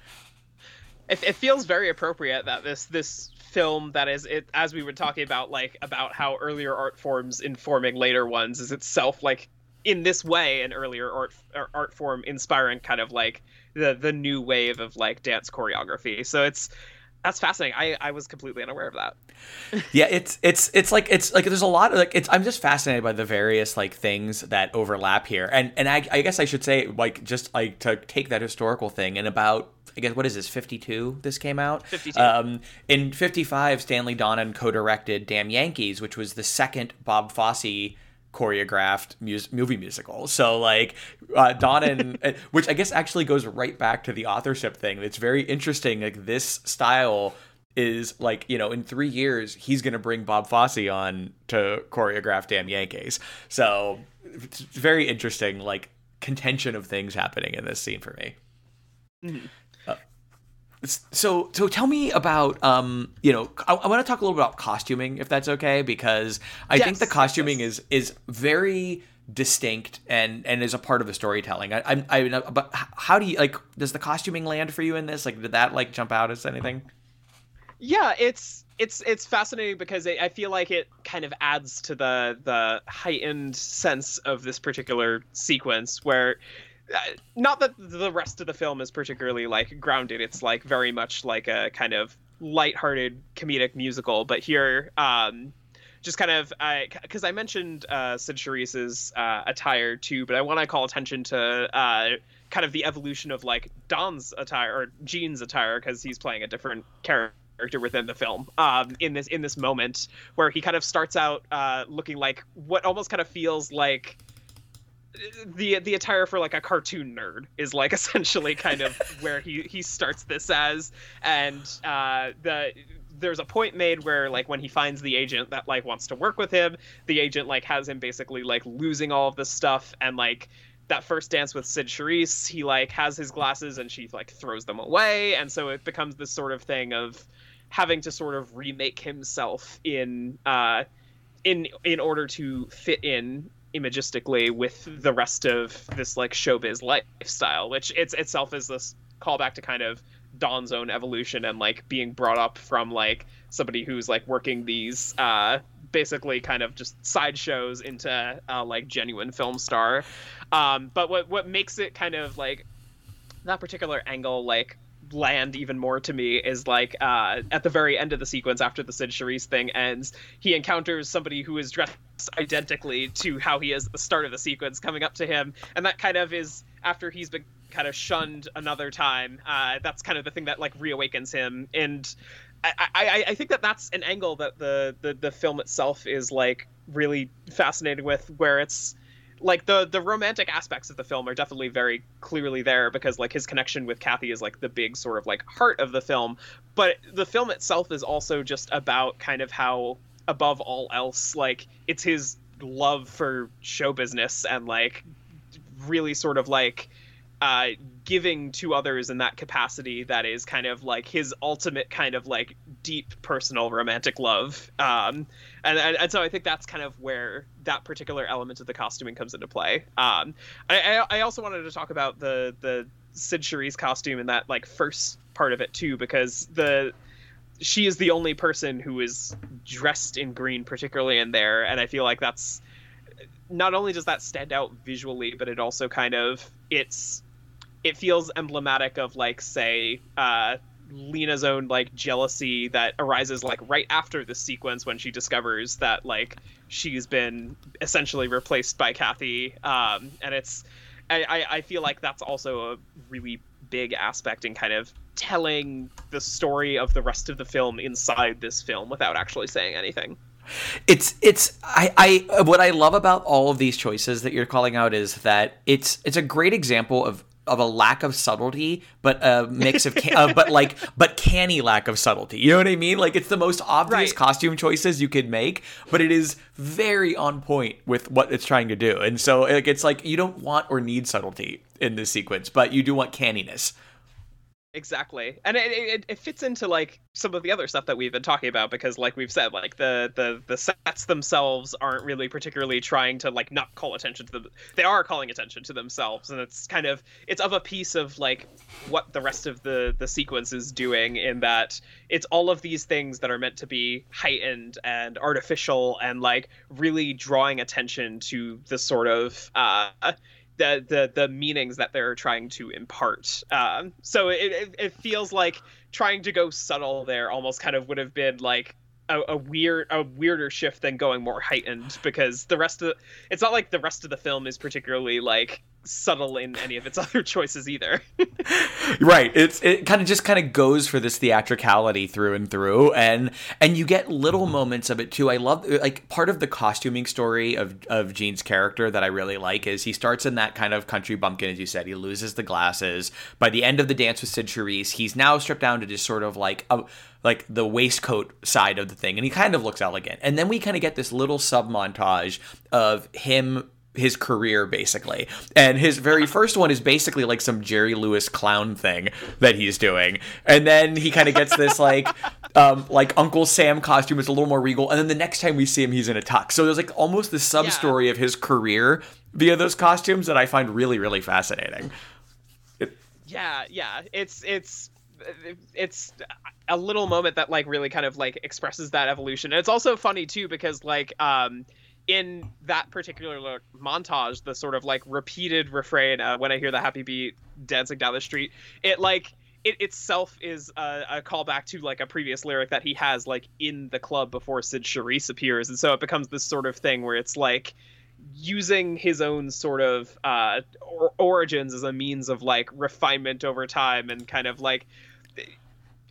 It, it feels very appropriate that this this film that is it as we were talking about like about how earlier art forms informing later ones is itself like in this way an earlier art art form inspiring kind of like the the new wave of like dance choreography. So it's that's fascinating. I, I was completely unaware of that. yeah, it's it's it's like it's like there's a lot of like it's I'm just fascinated by the various like things that overlap here. And and I, I guess I should say like just like to take that historical thing and about I guess what is this 52 this came out 52 um, in 55 Stanley Donen co-directed Damn Yankees which was the second Bob Fosse choreographed mus- movie musical. So like uh, Donen, uh, which I guess actually goes right back to the authorship thing. It's very interesting. Like this style is like you know in three years he's gonna bring Bob Fosse on to choreograph Damn Yankees. So it's very interesting. Like contention of things happening in this scene for me. Mm-hmm. So, so tell me about, um, you know, I, I want to talk a little bit about costuming, if that's okay, because I yes, think the costuming yes. is is very distinct and and is a part of the storytelling. I, I, I, but how do you like? Does the costuming land for you in this? Like, did that like jump out as anything? Yeah, it's it's it's fascinating because it, I feel like it kind of adds to the the heightened sense of this particular sequence where not that the rest of the film is particularly like grounded. It's like very much like a kind of light-hearted comedic musical. But here um just kind of because I, I, mentioned uh, Cyd Charisse's uh, attire too, but I want to call attention to uh, kind of the evolution of like Don's attire or Gene's attire because he's playing a different character within the film um, in this in this moment where he kind of starts out uh, looking like what almost kind of feels like the the attire for like a cartoon nerd is like essentially kind of where he he starts this as. And uh the there's a point made where like when he finds the agent that like wants to work with him the agent like has him basically like losing all of this stuff. And like that first dance with Cyd Charisse, he like has his glasses and she like throws them away. And so it becomes this sort of thing of having to sort of remake himself in uh in in order to fit in imagistically with the rest of this like showbiz lifestyle, which it's itself is this callback to kind of Don's own evolution and like being brought up from like somebody who's like working these uh basically kind of just sideshows into uh, like genuine film star. Um, but what what makes it kind of like that particular angle like land even more to me is like uh, at the very end of the sequence after the Cyd Charisse thing ends, he encounters somebody who is dressed identically to how he is at the start of the sequence coming up to him, and that kind of is after he's been kind of shunned another time. Uh, that's kind of the thing that like reawakens him, and I, I, I think that that's an angle that the, the the film itself is like really fascinating with, where it's like the the romantic aspects of the film are definitely very clearly there because like his connection with Kathy is like the big sort of like heart of the film. But the film itself is also just about kind of how above all else like it's his love for show business and like really sort of like uh, giving to others in that capacity that is kind of like his ultimate kind of like deep personal romantic love. Um, and, and, and so i think that's kind of where that particular element of the costuming comes into play. Um, I, I also wanted to talk about the the Cyd Charisse costume in that like first part of it too because the she is the only person who is dressed in green particularly in there and i feel like that's not only does that stand out visually but it also kind of it's it feels emblematic of like say uh, Lina's own like jealousy that arises like right after the sequence when she discovers that like she's been essentially replaced by Kathy, um, and it's I, I feel like that's also a really big aspect in kind of telling the story of the rest of the film inside this film without actually saying anything. It's it's I, I what I love about all of these choices that you're calling out is that it's it's a great example of of a lack of subtlety, but a mix of, can- uh, but like, but canny lack of subtlety. You know what I mean? Like, it's the most obvious Right. costume choices you could make, but it is very on point with what it's trying to do. And so, like, it's like you don't want or need subtlety in this sequence, but you do want canniness. Exactly, and it, it it fits into like some of the other stuff that we've been talking about because, like we've said, like the the the sets themselves aren't really particularly trying to like not call attention to them. They are calling attention to themselves, and it's kind of it's of a piece of like what the rest of the the sequence is doing in that it's all of these things that are meant to be heightened and artificial and like really drawing attention to the sort of uh the the the meanings that they're trying to impart. Um, so it, it it feels like trying to go subtle there almost kind of would have been like a, a weird a weirder shift than going more heightened because the rest of the, it's not like the rest of the film is particularly like subtle in any of its other choices either. right. It's it kind of just kind of goes for this theatricality through and through and and you get little mm-hmm. moments of it too. I love like part of the costuming story of of gene's character that i really like is he starts in that kind of country bumpkin as you said. He loses the glasses. By the end of the dance with Charisse he's now stripped down to just sort of like a like the waistcoat side of the thing and he kind of looks elegant and then we kind of get this little sub montage of him his career basically. And his very first one is basically like some Jerry Lewis clown thing that he's doing. And then he kind of gets this like um like Uncle Sam costume is a little more regal and then the next time we see him he's in a tux. So there's like almost this sub story of his career via those costumes that I find really really fascinating. yeah, yeah, it's it's it's a little moment that like really kind of like expresses that evolution. And it's also funny too because like um in that particular montage, the sort of like repeated refrain uh, when I hear the happy beat dancing down the street, it like it itself is a, a callback to like a previous lyric that he has like in the club before Cyd Charisse appears, and so it becomes this sort of thing where it's like using his own sort of uh, or- origins as a means of like refinement over time and kind of like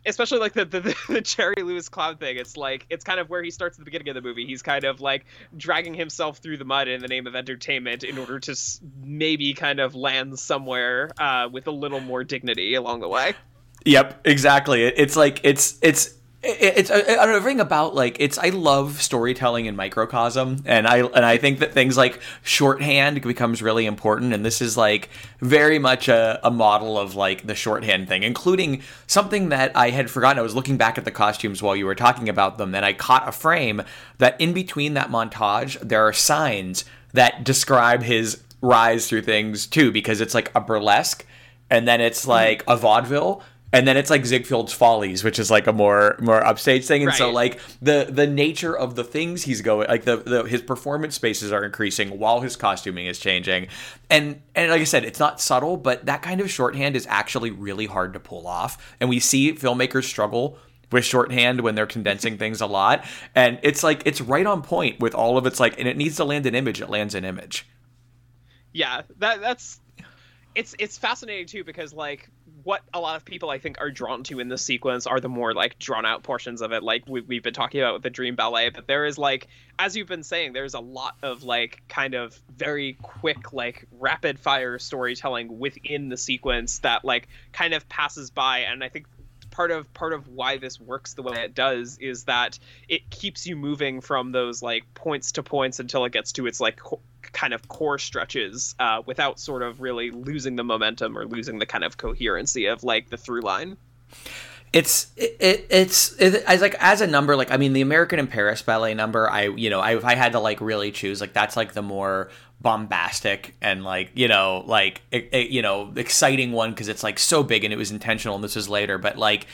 especially like the, the the Jerry Lewis clown thing. It's like it's kind of where he starts at the beginning of the movie. He's kind of like dragging himself through the mud in the name of entertainment in order to maybe kind of land somewhere uh, with a little more dignity along the way. Yep, exactly. It's like it's it's it's I don't know everything about like it's I love storytelling in microcosm and I and I think that things like shorthand becomes really important and this is like very much a, a model of like the shorthand thing including something that I had forgotten. I was looking back at the costumes while you were talking about them and I caught a frame that in between that montage there are signs that describe his rise through things too because it's like a burlesque and then it's mm-hmm. like a vaudeville and then it's like Ziegfeld's Follies, which is like a more more upstage thing. And so like the the nature of the things he's going like the, the his performance spaces are increasing while his costuming is changing. And and like I said, it's not subtle, but that kind of shorthand is actually really hard to pull off. And we see filmmakers struggle with shorthand when they're condensing things a lot. And it's like it's right on point with all of its like and it needs to land an image, it lands an image. yeah that that's it's it's fascinating too because like what a lot of people I think are drawn to in this sequence are the more like drawn out portions of it, like we, we've been talking about with the Dream Ballet. But there is like, as you've been saying, there's a lot of like kind of very quick, like rapid fire storytelling within the sequence that like kind of passes by, and I think part of part of why this works the way it does is that it keeps you moving from those like points to points until it gets to its like co- kind of core stretches uh, without sort of really losing the momentum or losing the kind of coherency of like the through line. It's it, it it's it, as like as a number like i mean the american in paris ballet number i you know I, if i had to like really choose like that's like the more bombastic and like you know like it, it, you know exciting one because it's like so big and it was intentional and this was later. But like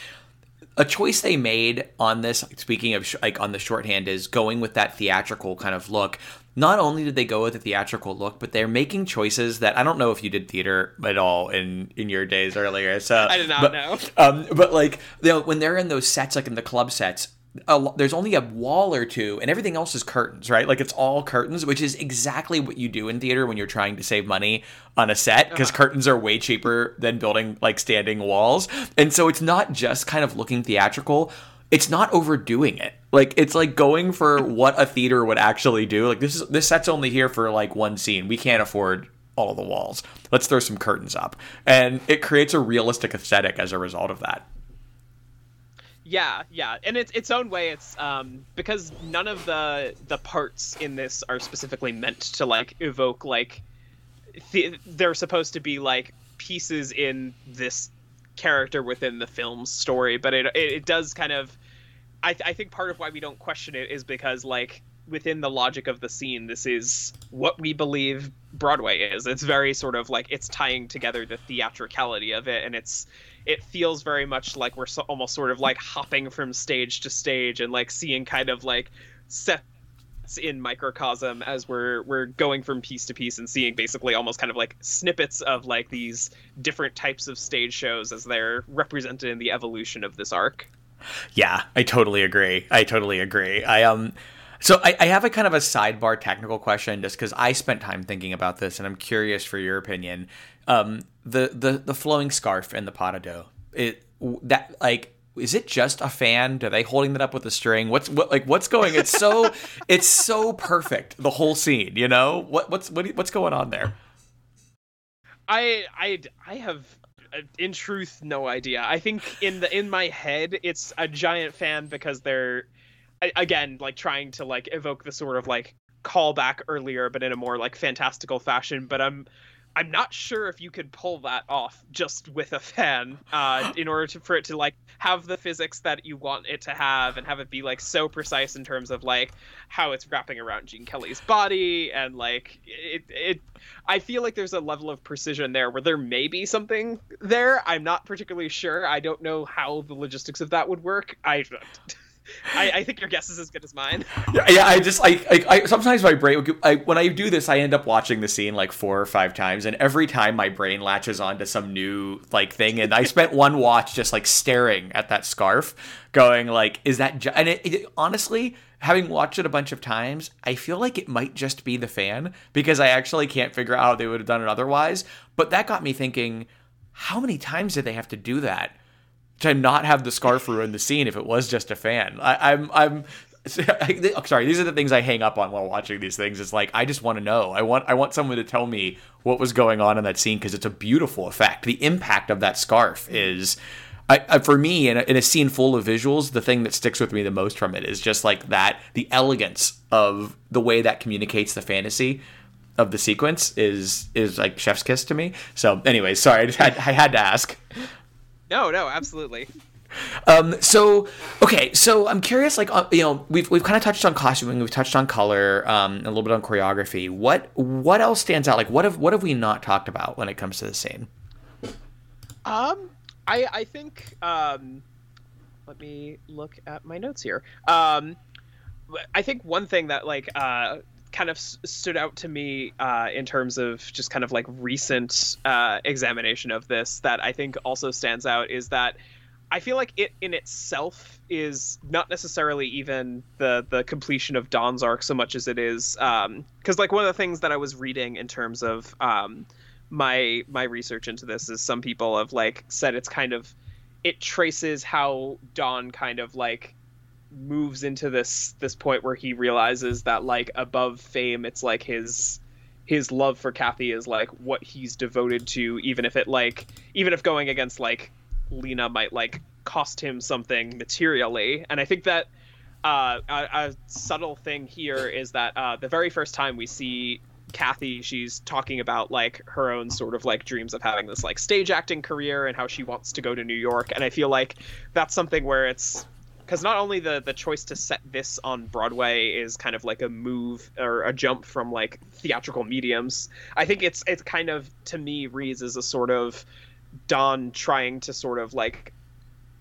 a choice they made on this speaking of sh- like on the shorthand is going with that theatrical kind of look. Not only did they go with a theatrical look but they're making choices that i don't know if you did theater at all in in your days earlier so i did not but, know. um but like you know when they're in those sets like in the club sets a, there's only a wall or two and everything else is curtains right? Like it's all curtains which is exactly what you do in theater when you're trying to save money on a set because uh-huh. curtains are way cheaper than building like standing walls. And so it's not just kind of looking theatrical it's not overdoing it. Like it's like going for what a theater would actually do. Like this is this set's only here for like one scene. We can't afford all of the walls. Let's throw some curtains up. And it creates a realistic aesthetic as a result of that yeah, yeah, and it's its own way. It's um because none of the the parts in this are specifically meant to like evoke like th- they're supposed to be like pieces in this character within the film's story, but it it, it does kind of. I I think part of why we don't question it is because like within the logic of the scene, this is what we believe Broadway is. It's very sort of like it's tying together the theatricality of it, and it's it feels very much like we're so, almost sort of like hopping from stage to stage and like seeing kind of like sets in microcosm as we're we're going from piece to piece and seeing basically almost kind of like snippets of like these different types of stage shows as they're represented in the evolution of this arc. Yeah, I totally agree. I totally agree. I um so I, I have a kind of a sidebar technical question just because I spent time thinking about this and I'm curious for your opinion. Um, the the the flowing scarf and the pas de deux. It that like is it just a fan? Are they holding that up with a string? What's what like what's going? It's so it's so perfect the whole scene. You know what what's what, what's going on there? I I I have uh, in truth no idea. I think in the in my head it's a giant fan because they're again like trying to like evoke the sort of like callback earlier but in a more like fantastical fashion but i'm I'm not sure if you could pull that off just with a fan, uh, in order to, for it to like have the physics that you want it to have, and have it be like so precise in terms of like how it's wrapping around Gene Kelly's body, and like it. It. I feel like there's a level of precision there where there may be something there. I'm not particularly sure. I don't know how the logistics of that would work. I. I, I, think your guess is as good as mine. Yeah, yeah I just I, I, I sometimes my brain I, when I do this I end up watching the scene like four or five times and every time my brain latches onto some new like thing and I spent one watch just like staring at that scarf going like is that ju-? and it, it, honestly having watched it a bunch of times I feel like it might just be the fan because I actually can't figure out how they would have done it otherwise but that got me thinking how many times did they have to do that to not have the scarf ruin the scene if it was just a fan. I, I'm I'm sorry these are the things i hang up on while watching these things. It's like i just want to know. I want i want someone to tell me what was going on in that scene because it's a beautiful effect. The impact of that scarf is I, I, for me in a, in a scene full of visuals the thing that sticks with me the most from it is just like that the elegance of the way that communicates the fantasy of the sequence is is like chef's kiss to me. So anyway sorry i had i had to ask no, no, absolutely. Um, so okay, so I'm curious, like uh, you know, we've we've kind of touched on costuming, we've touched on color, um, a little bit on choreography. What what else stands out? Like what have what have we not talked about when it comes to the scene? Um, I I think um, let me look at my notes here. Um, I think one thing that like uh kind of stood out to me uh, in terms of just kind of like recent uh, examination of this that I think also stands out is that I feel like it in itself is not necessarily even the the completion of Don's arc so much as it is because um, like one of the things that I was reading in terms of um, my my research into this is some people have like said it's kind of it traces how Don kind of like moves into this this point where he realizes that like above fame it's like his his love for Kathy is like what he's devoted to even if it like even if going against like Lina might like cost him something materially and I think that uh, a, a, subtle thing here is that uh, the very first time we see Kathy, she's talking about like her own sort of like dreams of having this like stage acting career and how she wants to go to New York. And I feel like that's something where it's because not only the the choice to set this on Broadway is kind of like a move or a jump from like theatrical mediums. I think it's it's kind of to me reads as a sort of Don trying to sort of like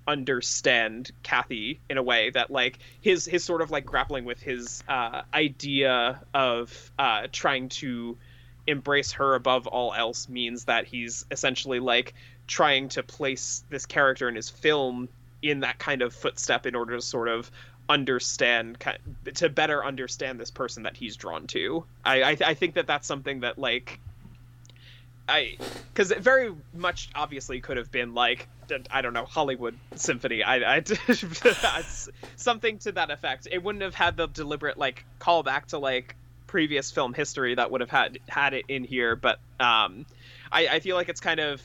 understand Kathy in a way that like his his sort of like grappling with his uh, idea of uh, trying to embrace her above all else means that he's essentially like trying to place this character in his film in that kind of footstep in order to sort of understand to better understand this person that he's drawn to i i, I think that that's something that like I because it very much obviously could have been like I don't know Hollywood Symphony. I, I something to that effect. It wouldn't have had the deliberate like callback to like previous film history that would have had had it in here. But um, I, I feel like it's kind of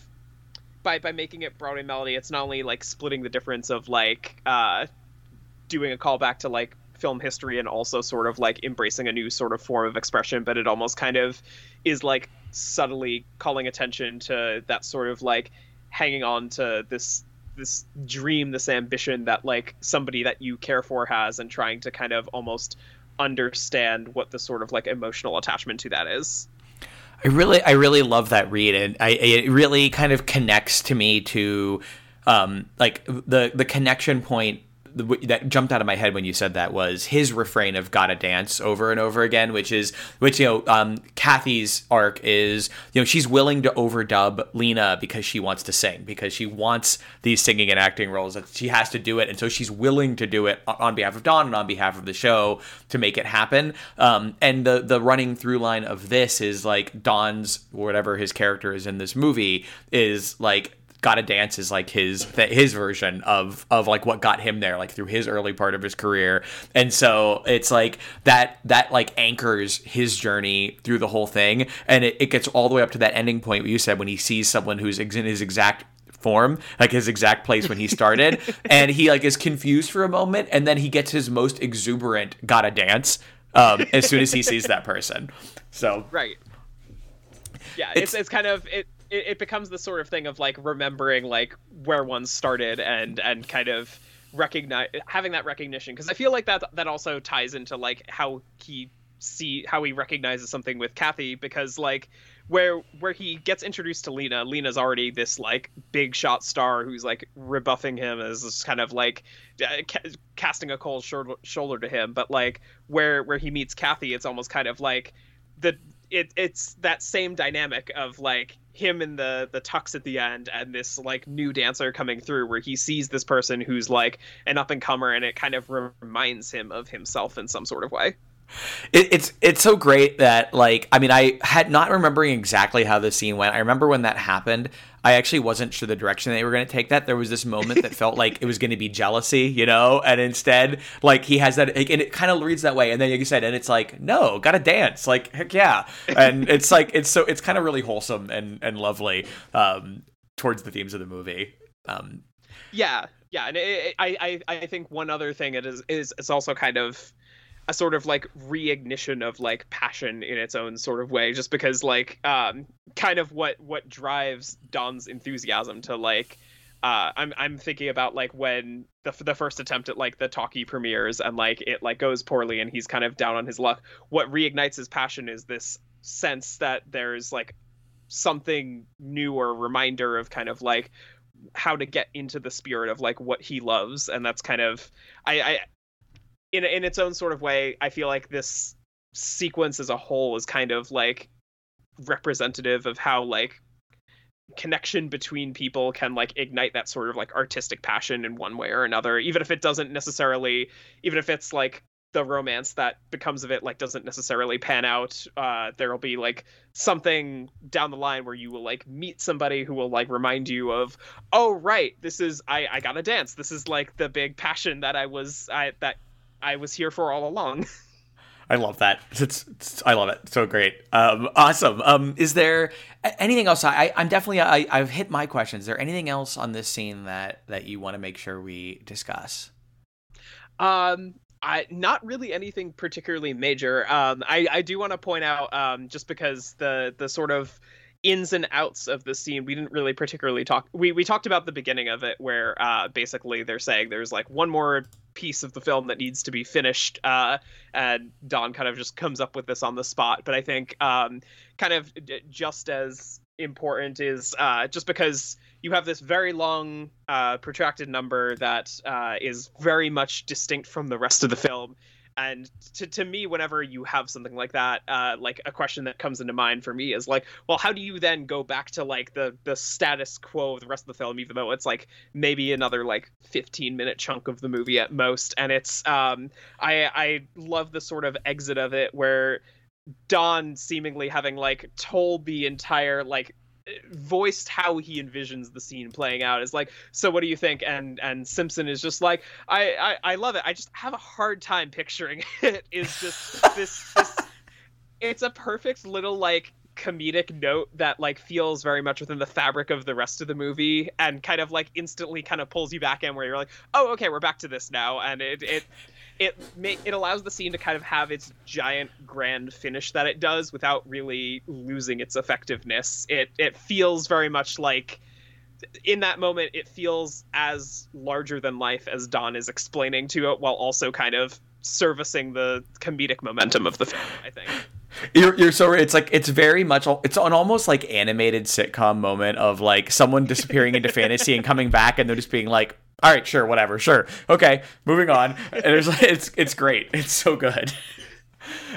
by by making it Broadway melody. It's not only like splitting the difference of like uh, doing a callback to like film history and also sort of like embracing a new sort of form of expression, but it almost kind of is like subtly calling attention to that sort of like hanging on to this this dream, this ambition that like somebody that you care for has, and trying to kind of almost understand what the sort of like emotional attachment to that is. I really, I really love that read, and I, it really kind of connects to me to, um, like the the connection point that jumped out of my head when you said that was his refrain of "Gotta dance" over and over again, which is which you know um, Kathy's arc is you know she's willing to overdub Lina because she wants to sing because she wants these singing and acting roles that she has to do it, and so she's willing to do it on behalf of Don and on behalf of the show to make it happen. Um, and the the running through line of this is like Don's whatever his character is in this movie is like Gotta Dance is like his his version of of like what got him there, like through his early part of his career. And so it's like that that like anchors his journey through the whole thing, and it, it gets all the way up to that ending point where you said when he sees someone who's in his exact form, like his exact place when he started, and he like is confused for a moment, and then he gets his most exuberant "Gotta Dance" um, as soon as he sees that person. So right, yeah, it's, it's, it's kind of it it, it becomes the sort of thing of like remembering like where one started and and kind of recognize having that recognition because I feel like that that also ties into like how he see how he recognizes something with Kathy because like where where he gets introduced to Lina, Lina's already this like big shot star who's like rebuffing him as this kind of like uh, ca- casting a cold shoulder, shoulder to him. But like where where he meets Kathy, it's almost kind of like the it it's that same dynamic of like him in the the tux at the end and this like new dancer coming through where he sees this person who's like an up and comer and it kind of reminds him of himself in some sort of way it, it's it's so great that like I mean I had not remembering exactly how the scene went. I remember when that happened. I actually wasn't sure the direction they were going to take that. There was this moment that felt like it was going to be jealousy, you know, and instead, like he has that, and it kind of reads that way. And then, like you said, and it's like, no, gotta dance, like heck yeah, and it's like it's so it's kind of really wholesome and and lovely um, towards the themes of the movie. Um, yeah, yeah, and it, it, I I I think one other thing it is is it's also kind of a sort of like reignition of like passion in its own sort of way just because like um kind of what what drives Don's enthusiasm to like uh I'm I'm thinking about like when the the first attempt at like the talkie premieres and like it like goes poorly and he's kind of down on his luck what reignites his passion is this sense that there's like something new or reminder of kind of like how to get into the spirit of like what he loves and that's kind of I, I in in its own sort of way, I feel like this sequence as a whole is kind of like representative of how like connection between people can like ignite that sort of like artistic passion in one way or another even if it doesn't necessarily even if it's like the romance that becomes of it like doesn't necessarily pan out uh there'll be like something down the line where you will like meet somebody who will like remind you of oh right this is i i gotta dance. This is like the big passion that i was i that i was here for all along I love that. It's, it's, I love it. So great. Um, awesome. Um, is there anything else? I, I'm definitely I, I've hit my questions. Is there anything else on this scene that that you want to make sure we discuss? Um, I not really anything particularly major. Um, I I do want to point out um just because the the sort of ins and outs of the scene we didn't really particularly talk we we talked about the beginning of it where uh basically they're saying there's like one more piece of the film that needs to be finished uh and Don kind of just comes up with this on the spot but I think um kind of just as important is uh just because you have this very long, uh, protracted number that uh, is very much distinct from the rest of the film. And to, to me, whenever you have something like that, uh, like a question that comes into mind for me is like, well, how do you then go back to like the the status quo of the rest of the film, even though it's like maybe another like 15 minute chunk of the movie at most? And it's um, I I love the sort of exit of it where Don seemingly having like told the entire like voiced how he envisions the scene playing out. Is like so what do you think? And and simpson is just like i i, I love it. I just have a hard time picturing it. Is just this this it's a perfect little like comedic note that like feels very much within the fabric of the rest of the movie and kind of like instantly kind of pulls you back in where you're like oh okay we're back to this now. And it it it it allows the scene to kind of have its giant grand finish that it does without really losing its effectiveness. It it feels very much like in that moment it feels as larger than life as Don is explaining to it while also kind of servicing the comedic momentum of the film, I think. You're, you're so right. it's like it's very much it's an almost like animated sitcom moment of like someone disappearing into fantasy and coming back and they're just being like all right, sure, whatever, sure, okay, moving on. And it's it's it's great. It's so good.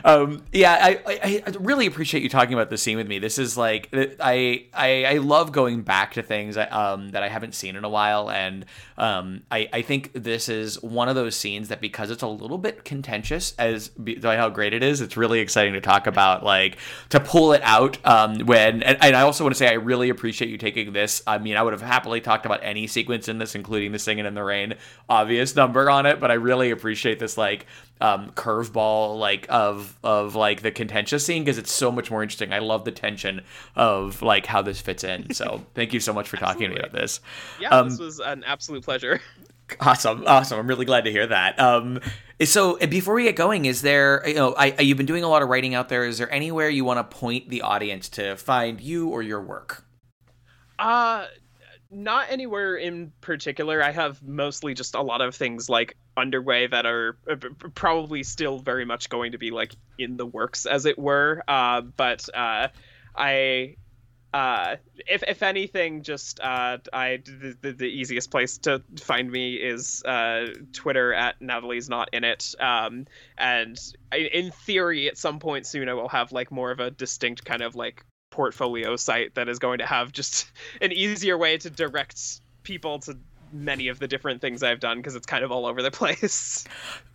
Um, yeah, I, I, I, really appreciate you talking about this scene with me. This is like I I, I love going back to things um, that I haven't seen in a while, and um, I I think this is one of those scenes that because it's a little bit contentious as by how great it is, it's really exciting to talk about. Like to pull it out um, when, and, and I also want to say I really appreciate you taking this. I mean, I would have happily talked about any sequence in this, including the singing in the rain, obvious number on it, but I really appreciate this like um, curveball like of of like the contentious scene because it's so much more interesting. I love the tension of like how this fits in. So thank you so much for talking to me about this. Yeah, um, this was an absolute pleasure. Awesome, awesome. I'm really glad to hear that. Um, so before we get going, is there you know I, you've been doing a lot of writing out there? Is there anywhere you want to point the audience to find you or your work? Uh not anywhere in particular. I have mostly just a lot of things like underway that are uh, probably still very much going to be like in the works, as it were. Uh, but uh, I, uh, if if anything, just uh, I the, the, easiest place to find me is uh, Twitter at Natalie's not in it. Um, and in theory, at some point soon, I will have like more of a distinct kind of like portfolio site that is going to have just an easier way to direct people to many of the different things I've done because it's kind of all over the place.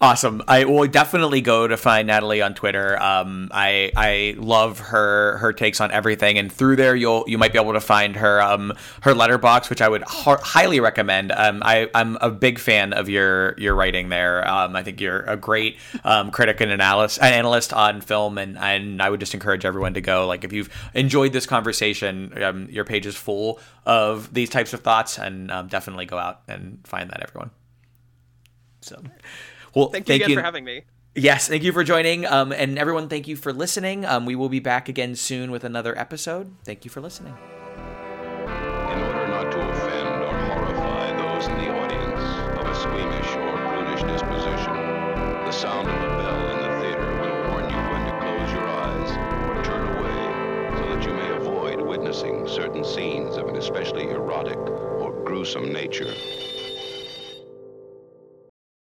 Awesome. I will definitely go to find Natalie on Twitter. Um, I I love her her takes on everything, and through there you'll you might be able to find her um her Letterboxd, which I would h- highly recommend. Um, I I'm a big fan of your your writing there. Um, I think you're a great um, critic and analyst an analyst on film, and and I would just encourage everyone to go. Like if you've enjoyed this conversation, um, your page is full of these types of thoughts, and um, definitely go out and find that, everyone. So, well, thank, thank you again you. for having me. Yes, thank you for joining. Um, and everyone, thank you for listening. Um, we will be back again soon with another episode. Thank you for listening.